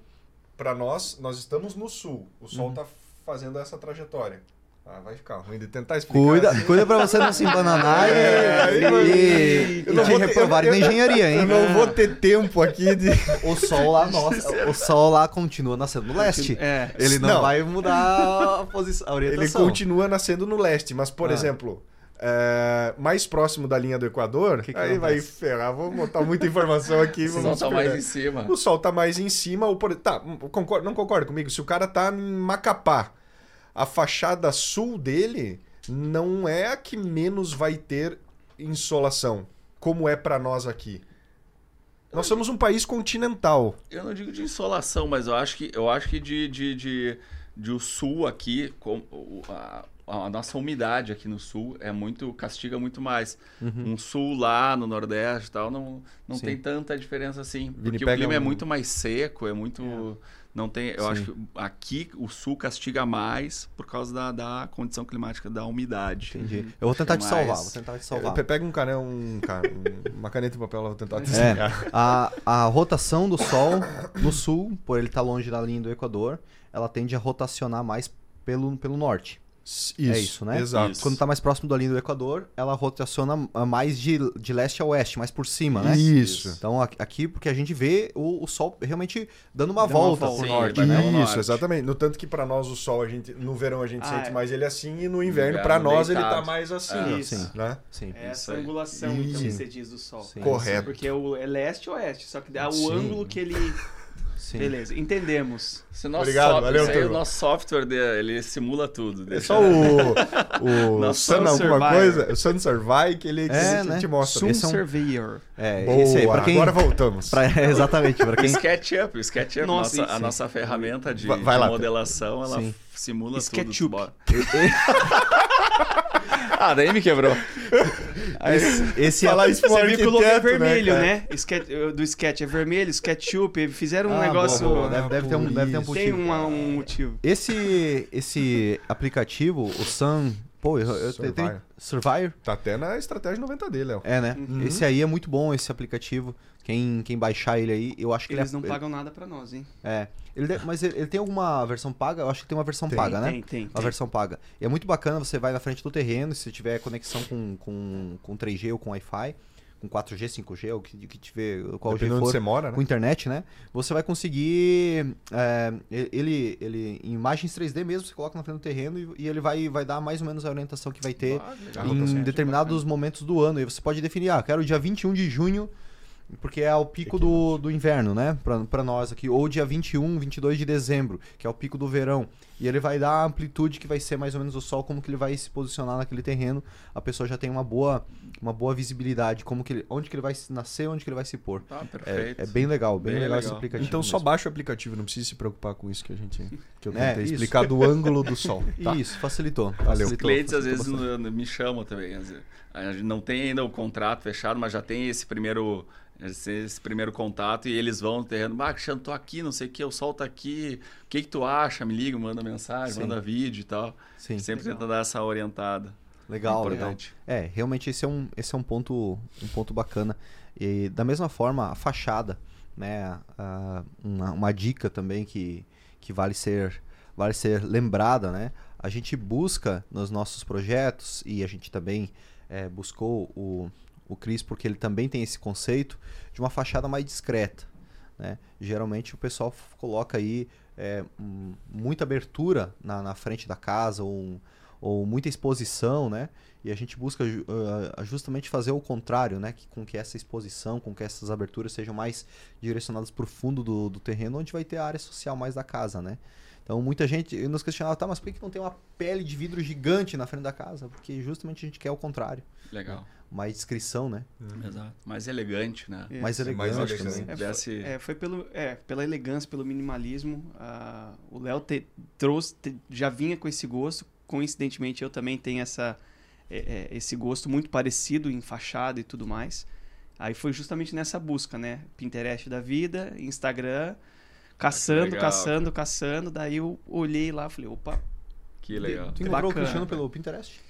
S4: para nós, nós estamos no sul. O Sol está uhum. fazendo essa trajetória. Ah, vai ficar ruim de tentar explicar.
S1: Cuida, assim. cuida pra você não se embananar é, e, e, e, te reprovar na engenharia, hein?
S4: Eu não vou ter tempo aqui de.
S1: O sol lá, nossa, o sol lá continua nascendo no leste. É. Ele não, não, vai mudar a posição, a orientação.
S4: Ele continua nascendo no leste, mas, por ah. exemplo, é, mais próximo da linha do Equador, que que aí vai ferrar. Vou botar muita informação aqui.
S2: o sol tá mais em cima.
S4: O sol tá mais em cima. Ou por... Tá, concordo, não concorda comigo. Se o cara tá em Macapá, a fachada sul dele não é a que menos vai ter insolação, como é para nós aqui. Nós somos um país continental.
S2: Eu não digo de insolação, mas eu acho que, eu acho que de, de, de, de o sul aqui, com, a, a nossa umidade aqui no sul é muito castiga muito mais. Uhum. Um sul lá no nordeste e tal não não tem tanta diferença assim, porque o clima é muito mais seco, é muito é. Não tem, eu
S1: Sim.
S2: acho que aqui o sul castiga mais por causa da, da condição climática, da umidade.
S1: Entendi. Eu vou tentar te
S2: Mas-
S1: salvar, vou tentar te salvar.
S4: Pe- Pega um canel, um, um- uma caneta e papel, eu vou tentar te
S1: É, a, a rotação do Sol no sul, por ele estar longe da linha do Equador, ela tende a rotacionar mais pelo, pelo norte.
S4: Isso,
S1: É isso, né?
S4: Exato.
S2: Isso.
S1: Quando está mais próximo da linha do Equador, ela rotaciona ah, mais de, de leste a oeste, mais por cima, né?
S4: Isso.
S1: Então aqui, porque a gente vê o, o Sol realmente dando uma
S3: Dá uma
S1: volta
S3: volta.
S1: pro
S2: Sim,
S1: norte,
S2: ele
S1: né?
S4: Isso,
S2: norte.
S4: exatamente. No tanto que pra nós o sol, a gente, no verão a gente
S3: Ah,
S4: sente
S3: é.
S4: mais ele assim e no inverno, pra nós ele tá
S2: deitado.
S4: mais assim.
S2: É.
S3: Isso.
S1: Sim,
S4: Né?
S1: sim.
S3: É
S2: Isso
S3: essa
S2: aí.
S3: angulação, então, que
S4: Isso.
S3: você diz do Sol.
S1: Sim.
S4: Correto.
S3: Porque o, é leste ou oeste, só que dá o
S4: Sim.
S3: ângulo que ele...
S1: sim.
S3: Beleza, entendemos.
S2: Se o nosso
S4: Obrigado,
S2: software,
S4: valeu,
S2: aí, o nosso software ele simula tudo.
S4: É só o, o Sun alguma
S3: Survivor.
S4: coisa, o Sun Survive que ele,
S1: É,
S4: ele
S1: né?
S4: te mostra.
S3: Sun
S1: Esse é um-
S3: Surveyor.
S1: É,
S4: Boa,
S1: esse aí, pra quem...
S4: agora voltamos.
S1: pra- exatamente, pra
S2: O
S1: quem...
S2: SketchUp, o SketchUp,
S3: Nossa,
S2: nossa, a
S3: sim.
S2: nossa ferramenta de, de
S4: lá,
S2: modelação, ela
S1: Sim.
S2: simula
S3: SketchUp.
S2: tudo. Bora. ah, daí me quebrou.
S1: Esse, esse
S4: Falar isso pro
S3: Você viu que o logo é
S4: né,
S3: vermelho, né? Sketch- do sketch é vermelho, SketchUp, fizeram um
S1: Ah,
S3: negócio...
S1: boa, boa. Deve, deve ter um, deve ter um
S4: Por
S3: Tem
S1: motivo.
S3: uma- um motivo.
S1: Esse, esse aplicativo, o Sun... Pô, eu, eu
S4: Survivor.
S1: tenho... Survivor?
S4: Tá até na estratégia 90 dele, Léo.
S1: É, né?
S3: Uhum.
S1: Esse aí é muito bom, esse aplicativo. Quem, quem baixar ele aí, eu acho que
S3: Eles
S1: ele
S3: não
S1: é...
S3: pagam nada pra nós, hein?
S1: É. Ele deve- mas ele, ele tem alguma versão paga? Eu acho que tem uma versão
S4: Tem,
S1: paga, né?
S3: Tem, tem.
S1: A
S3: tem.
S1: versão paga. E é muito bacana, você vai na frente do terreno, se tiver conexão com, com, com 3G ou com Wi-Fi, com 4G, 5G, ou que, que tiver, qual G
S4: Dependendo onde
S1: for,
S4: você mora, né?
S1: com internet, né? Você vai conseguir. é, ele, ele, em imagens 3D mesmo, você coloca na frente do terreno e, e ele vai, vai dar mais ou menos a orientação que vai ter
S2: Ah,
S1: em
S4: é
S1: determinados momentos do ano. E você pode definir, ah, quero dia 21 de junho, porque é o pico do, do inverno, né? Pra, pra nós aqui. Ou dia 21, 22 de dezembro, que é o pico do verão. E ele vai dar a amplitude que vai ser mais ou menos o sol, como que ele vai se posicionar naquele terreno. A pessoa já tem uma boa, uma boa visibilidade, como que ele, onde que ele vai nascer, onde que ele vai se pôr.
S2: Tá,
S1: É,
S2: perfeito.
S1: é bem legal, bem,
S2: Bem
S1: legal, esse
S2: legal.
S1: aplicativo.
S4: Então só
S1: mesmo.
S4: baixa o aplicativo, não precisa se preocupar com isso que a gente que eu
S1: É,
S4: tentei
S1: isso.
S4: explicar do ângulo do sol. Tá?
S1: Isso, facilitou.
S4: Valeu.
S2: Os clientes às vezes
S1: bastante.
S2: me chamam também. A gente não tem ainda o contrato fechado, mas já tem esse primeiro esse, esse primeiro contato e eles vão no terreno. Ah, Cristiano, tô aqui, não sei o que, o sol tá aqui. O que que tu acha? Me liga, manda mensagem,
S1: Sim.
S2: manda vídeo e tal.
S1: Sim,
S2: Sempre
S3: Legal.
S2: tenta dar essa orientada.
S1: legal, legal.
S2: Importante.
S1: É, realmente esse é um, esse é um ponto, um ponto bacana. E da mesma forma, a fachada, né? a- uma, uma dica também que, que vale ser vale ser lembrada, né? A gente busca nos nossos projetos e a gente também é, buscou o, o Cris porque ele também tem esse conceito de uma fachada mais discreta, né? Geralmente o pessoal coloca aí é, um- muita abertura na, na frente da casa ou, ou muita exposição, né? E a gente busca ah, justamente fazer o contrário, né? Que, com que essa exposição, com que essas aberturas sejam mais direcionadas para o fundo do, do terreno, onde vai ter a área social mais da casa, né? Então muita gente nos questionava, tá, mas por que não tem uma pele de vidro gigante na frente da casa? Porque justamente a gente quer o contrário.
S2: Legal.
S1: Mais descrição, né?
S2: Exato. Mais elegante, né?
S3: É.
S1: Mais
S4: Sim, mais
S1: elegante
S4: elegante.
S1: também.
S3: É,
S2: Desse-
S3: é, foi pelo, é, pela elegância, pelo minimalismo. ah, o Léo te- trouxe, te- já vinha com esse gosto. Coincidentemente, eu também tenho essa, é, é, esse gosto muito parecido em fachada e tudo mais. Aí foi justamente nessa busca, né? Pinterest da vida, Instagram, caçando,
S2: legal,
S3: caçando, caçando. Daí eu olhei lá e falei, opa,
S2: Que legal.
S1: Tu encontrou o. Cristiano pelo Pinterest?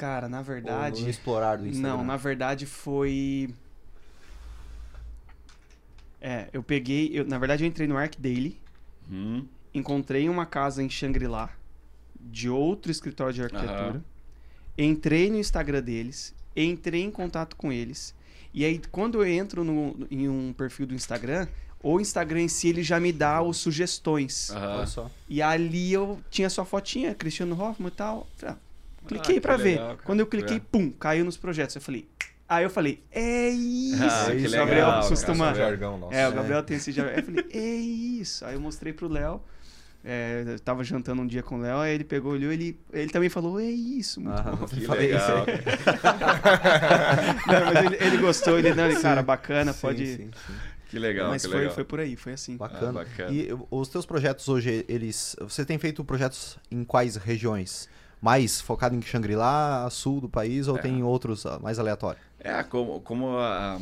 S3: Cara, na
S1: Ou
S3: verdade.
S1: no explorar do Instagram?
S3: Não, na verdade foi. É, eu peguei. Eu, na verdade, eu entrei no Arc Daily,
S2: Hum,
S3: encontrei uma casa em Shangri-La de outro escritório de arquitetura.
S2: Aham.
S3: Entrei no Instagram deles, entrei em contato com eles. E aí, quando eu entro no- em um perfil do Instagram, o Instagram em si ele já me dá os sugestões.
S2: aham.
S1: Olha só.
S3: E ali eu tinha sua fotinha, Cristiano Hoffman e tal. Falei, ah, cliquei
S2: que
S3: pra ver.
S2: legal, cara.
S3: Quando eu cliquei,
S2: É.
S3: pum, caiu nos projetos. Eu falei. Aí eu falei, é isso.
S2: Ah,
S3: o
S1: legal,
S3: Gabriel
S1: cara,
S3: costuma.
S4: Esse é o.
S3: É, o
S1: É.
S3: Gabriel tem esse jargão. Aí eu falei, é isso. Aí eu mostrei pro Léo. É, eu tava jantando um dia com o Léo, aí ele pegou, olhou, ele, ele também falou, é isso, muito
S1: Ah,
S3: bom.
S2: Que
S1: Falei isso
S2: legal.
S3: Não, mas ele, ele gostou, ele, não, ele, cara, bacana,
S1: Sim,
S3: pode.
S1: sim, sim.
S2: Que legal,
S3: mas
S2: que
S3: foi,
S2: legal.
S3: foi por aí, foi assim.
S1: Bacana.
S2: Ah, bacana.
S1: E os teus projetos hoje, eles. Você tem feito projetos em quais regiões? Mais focado em Xangri-Lá, sul do país, ou
S2: É.
S1: tem outros ah, mais aleatórios?
S2: É, como, como a-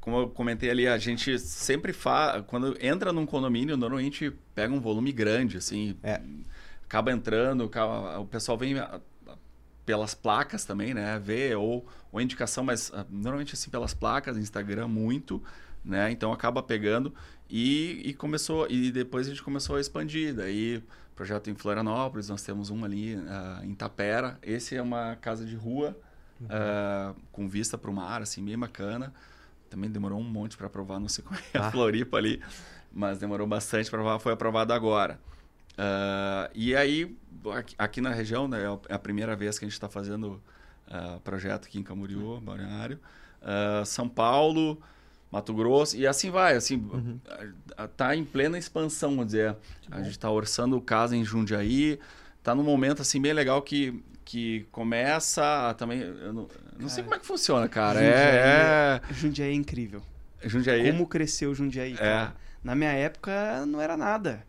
S2: como eu comentei ali, a gente sempre faz. Quando entra num condomínio, normalmente pega um volume grande, assim.
S1: É.
S2: Acaba entrando, acaba- o pessoal vem ah, pelas placas também, né? Vê, ou, ou indicação, mas ah, normalmente assim pelas placas, Instagram muito, né? Então acaba pegando e, e começou. E depois a gente começou a expandir. Daí, projeto em Florianópolis, nós temos um ali ah, em Tapera. Esse é uma casa de rua. ah, com vista para o mar, assim, bem bacana. Também demorou um monte para aprovar, não sei como é a
S1: Ah.
S2: Floripa ali, mas demorou bastante para aprovar, foi aprovado agora. Ah, e aí, aqui, na região, né, é a primeira vez que a gente está fazendo projeto aqui em Camboriú, Balneário. Ah, São Paulo, Mato Grosso, e assim vai, assim, ah, tá em plena expansão, vamos dizer. A gente está orçando casa em Jundiaí, tá num momento assim bem legal que, que começa a também, eu não, eu não sei
S3: Cara,
S2: como é que funciona, cara.
S3: Jundiaí
S2: É,
S3: Jundiaí é incrível.
S2: é Jundiaí.
S3: Como cresceu Jundiaí, cara. Na minha época não era nada.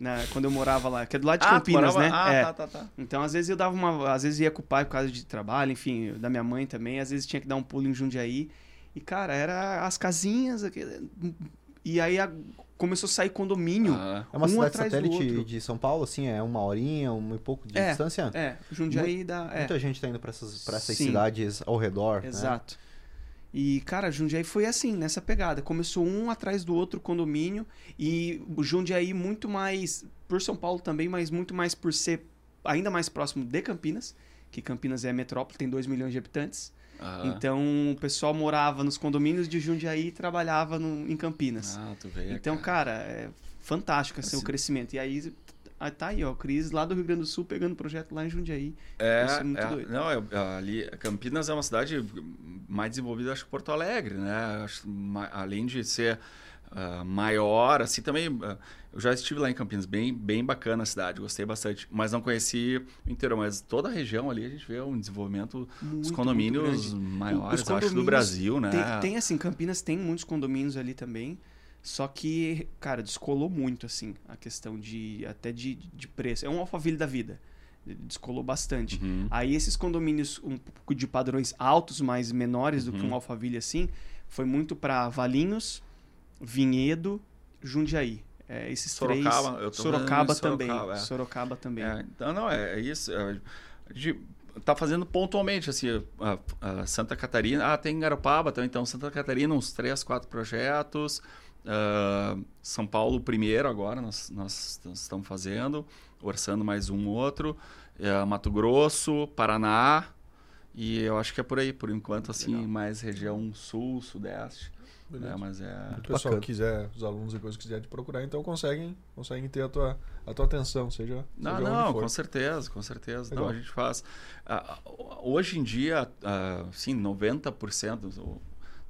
S3: né, quando eu morava lá, que é do lado de
S2: Ah,
S3: Campinas,
S2: morava-
S3: né?
S2: Ah,
S3: é.
S2: tá, tá, tá.
S3: Então, às vezes eu dava uma. Às vezes ia com o pai por causa de trabalho, enfim, da minha mãe também. Às vezes tinha que dar um pulo em Jundiaí. E, cara, era as casinhas. aqui- E aí a- começou a sair condomínio.
S2: Ah,
S1: É uma
S3: Um
S1: cidade
S3: atrás do
S1: satélite
S3: outro.
S1: de São Paulo, assim, é uma horinha, uma e pouco de
S3: É,
S1: distância.
S3: É, Jundiaí dá. É,
S1: Muita gente tá indo pra essas, pra essas
S3: Sim.
S1: cidades ao redor. né?
S3: exato. E, cara, Jundiaí foi assim, nessa pegada. Começou um atrás do outro condomínio. E o Jundiaí muito mais. Por São Paulo também, mas muito mais por ser ainda mais próximo de Campinas. Que Campinas é a metrópole, tem 2 milhões de habitantes.
S2: Aham.
S3: Então o pessoal morava nos condomínios de Jundiaí e trabalhava no- em Campinas.
S2: Ah, tu vê.
S3: então, cara, é fantástico assim, o
S2: Assim-
S3: crescimento. E aí ah, tá aí, ó, o Cris lá do Rio Grande do Sul pegando projeto lá em Jundiaí.
S2: É,
S3: Isso é muito
S2: é,
S3: doido.
S2: não, é, ali, Campinas é uma cidade mais desenvolvida, acho que Porto Alegre, né? Acho, além de ser ah, maior, assim, também, ah, eu já estive lá em Campinas, bem, bem bacana a cidade, gostei bastante, mas não conheci o interior, mas toda a região ali a gente vê um desenvolvimento
S3: Muito,
S2: dos condomínios maiores,
S3: Os
S2: eu acho, do
S3: condomínios
S2: Brasil, né?
S3: Tem, tem, assim, Campinas tem muitos condomínios ali também. Só que, cara, descolou muito, assim, a questão de até de, de preço. É um alfaville da vida. Descolou bastante.
S2: Uhum.
S3: Aí esses condomínios um pouco de padrões altos, mas menores do que
S2: Uhum.
S3: um Alphaville assim, foi muito para Valinhos, Vinhedo, Jundiaí. É, esses
S2: Sorocaba,
S3: três.
S2: eu
S3: Sorocaba
S2: em
S3: também.
S2: Sorocaba, é.
S3: Sorocaba também.
S2: É, então, não, é, é isso. é, a gente tá fazendo pontualmente, assim, a, a Santa Catarina. Ah, tem Garopaba também, então Santa Catarina, uns três, quatro projetos. ah, São Paulo, primeiro agora, nós, nós estamos fazendo, orçando mais um outro. É, Mato Grosso, Paraná. E eu acho que é por aí, por enquanto, assim,
S3: Legal.
S2: mais região sul, sudeste. Né, mas é.
S4: Se o pessoal
S1: Bacana.
S4: quiser, os alunos e coisas quiserem te procurar, então conseguem, conseguem ter a tua, a tua atenção, seja,
S2: Não,
S4: seja
S2: não, com certeza, com certeza. Não,
S4: Legal.
S2: a gente faz. ah, hoje em dia, ah, sim, 90%, ou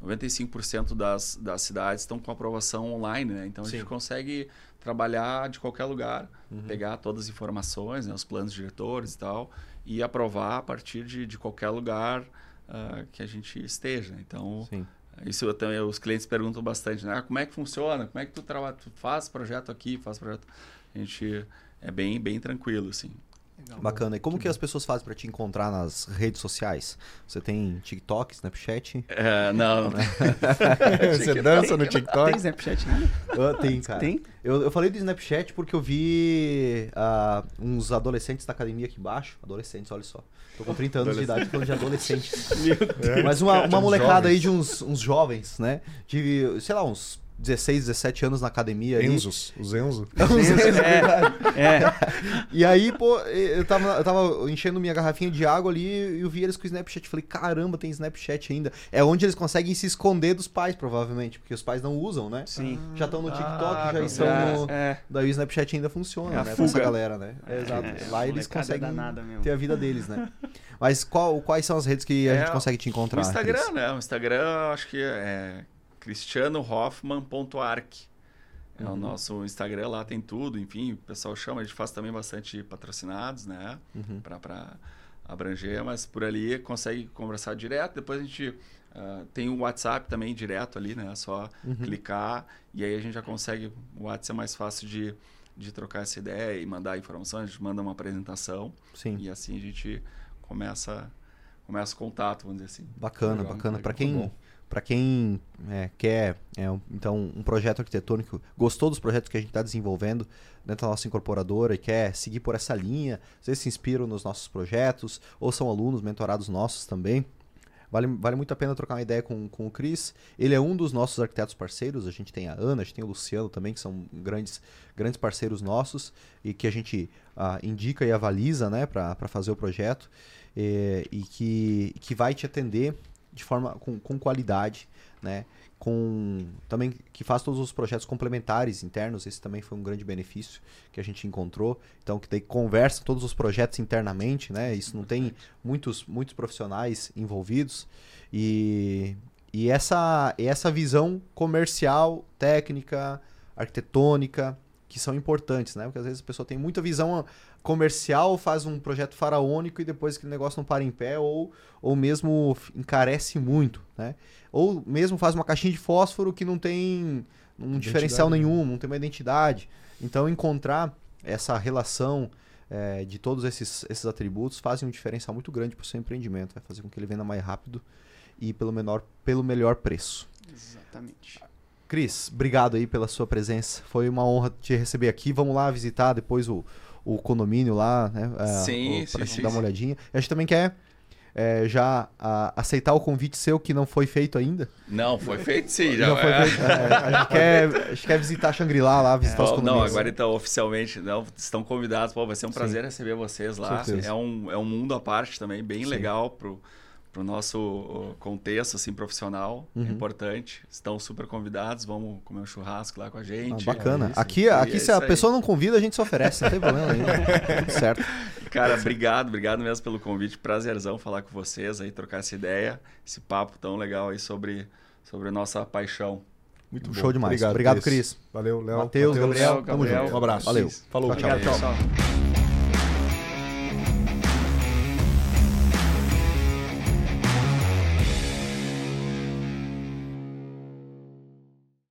S2: 95% das, das cidades estão com aprovação online, né? Então a gente
S1: Sim.
S2: consegue trabalhar de qualquer lugar,
S1: Uhum.
S2: pegar todas as informações, né, os planos diretores e tal, e aprovar a partir de, de qualquer lugar ah, que a gente esteja. Então,
S1: Sim.
S2: Isso também, os clientes perguntam bastante, né? Ah, como é que funciona? Como é que tu, trabalha? tu faz projeto aqui, faz projeto... A gente é bem, bem tranquilo, assim.
S3: Legal.
S1: Bacana. E como que as pessoas fazem pra te encontrar nas redes sociais? Você tem TikTok, Snapchat?
S2: É, não.
S4: Você dança no TikTok?
S3: Tem Snapchat ainda?
S1: Ah, tem, cara.
S3: Tem?
S1: Eu, eu falei do Snapchat porque eu vi ah, uns adolescentes da academia aqui embaixo. Adolescentes, olha só. Tô com 30 anos de idade falando de adolescentes.
S4: É.
S1: Mas uma, uma molecada
S4: jovens.
S1: aí de uns, uns jovens, né? De, sei lá, uns 16, 17 anos na academia. ali.
S4: Enzos, os Enzo.
S3: É, é.
S1: E aí, pô, eu tava, eu tava enchendo minha garrafinha de água ali e eu vi eles com o Snapchat. Falei, caramba, tem Snapchat ainda. É onde eles conseguem se esconder dos pais, provavelmente, porque os pais não usam, né?
S3: Sim.
S1: Já estão no TikTok,
S2: Ah,
S1: já estão
S2: certeza.
S1: no.
S3: É.
S1: Daí o Snapchat ainda funciona,
S3: É
S1: né? Com essa
S3: fuga.
S1: galera, né? É, exato.
S3: É,
S1: Lá
S3: a
S1: eles
S3: é
S1: conseguem
S3: danada
S1: ter a vida deles, né? Mas qual, quais são as redes que a
S2: É,
S1: gente consegue te encontrar?
S2: O Instagram,
S1: Cris?
S2: né? O Instagram, acho que é cristianohoffman.arc. É o
S1: Uhum.
S2: nosso Instagram, lá tem tudo, enfim, o pessoal chama, a gente faz também bastante patrocinados, né?
S1: Uhum.
S2: Pra, pra abranger, mas por ali consegue conversar direto. Depois a gente ah, tem o WhatsApp também direto ali, né? É só
S1: Uhum.
S2: clicar e aí a gente já consegue. O WhatsApp é mais fácil de, de trocar essa ideia e mandar informações, a gente manda uma apresentação
S1: Sim.
S2: e assim a gente começa, começa o contato, vamos dizer assim.
S1: Bacana,
S4: Legal,
S1: bacana.
S4: muito
S1: quem,
S4: bom.
S1: Para quem é, quer é, um, então um projeto arquitetônico, gostou dos projetos que a gente está desenvolvendo dentro da nossa incorporadora e quer seguir por essa linha, vocês se inspiram nos nossos projetos ou são alunos mentorados nossos também. Vale, vale muito a pena trocar uma ideia com, com o Cris. Ele é um dos nossos arquitetos parceiros. A gente tem a Ana, a gente tem o Luciano também, que são grandes, grandes parceiros nossos e que a gente uh, indica e avaliza né, para fazer o projeto e, e que, que vai te atender de forma com, com qualidade, né? Com também que faz todos os projetos complementares internos, esse também foi um grande benefício que a gente encontrou. Então que daí conversa todos os projetos internamente, né? Isso não tem muitos muitos profissionais envolvidos e e essa essa visão comercial, técnica, arquitetônica, que são importantes, né? Porque às vezes a pessoa tem muita visão comercial, faz um projeto faraônico e depois aquele negócio não para em pé ou, ou mesmo encarece muito, né? Ou mesmo faz uma caixinha de fósforo que não tem um diferencial né? nenhum, não tem uma identidade. Então encontrar essa relação é, de todos esses, esses atributos fazem um diferencial muito grande para o seu empreendimento. Vai fazer com que ele venda mais rápido e pelo, menor, pelo melhor preço.
S3: Exatamente.
S1: Cris, obrigado aí pela sua presença. Foi uma honra te receber aqui. Vamos lá visitar depois o, o condomínio lá, né?
S2: É, sim,
S1: para
S2: sim,
S1: dar uma olhadinha. A gente também quer é, já a, aceitar o convite seu que não foi feito ainda.
S2: Não, foi feito sim. Já,
S1: não foi
S2: é.
S1: feito. É, a, gente quer, a gente quer visitar Shangri-La lá, visitar os condomínios.
S2: Não, agora então oficialmente não, estão convidados. Pô, vai ser um prazer sim. receber vocês lá. É um, é um mundo à parte também, bem sim. legal pro para o nosso contexto assim profissional uhum. importante. Estão super convidados vamos comer um churrasco lá com a gente.
S1: Ah, bacana. É aqui aqui é se a pessoa não convida a gente se oferece não tem problema nenhum. Tudo certo.
S2: Cara obrigado obrigado mesmo pelo convite. Prazerzão falar com vocês aí trocar essa ideia esse papo tão legal aí sobre sobre a nossa paixão.
S1: Muito show bom. demais. Obrigado, obrigado Cris.
S4: valeu Léo.
S1: Matheus Gabriel, Gabriel,
S4: tamo junto. Um abraço.
S1: Valeu.
S4: Falou.
S3: Tchau, tchau. tchau.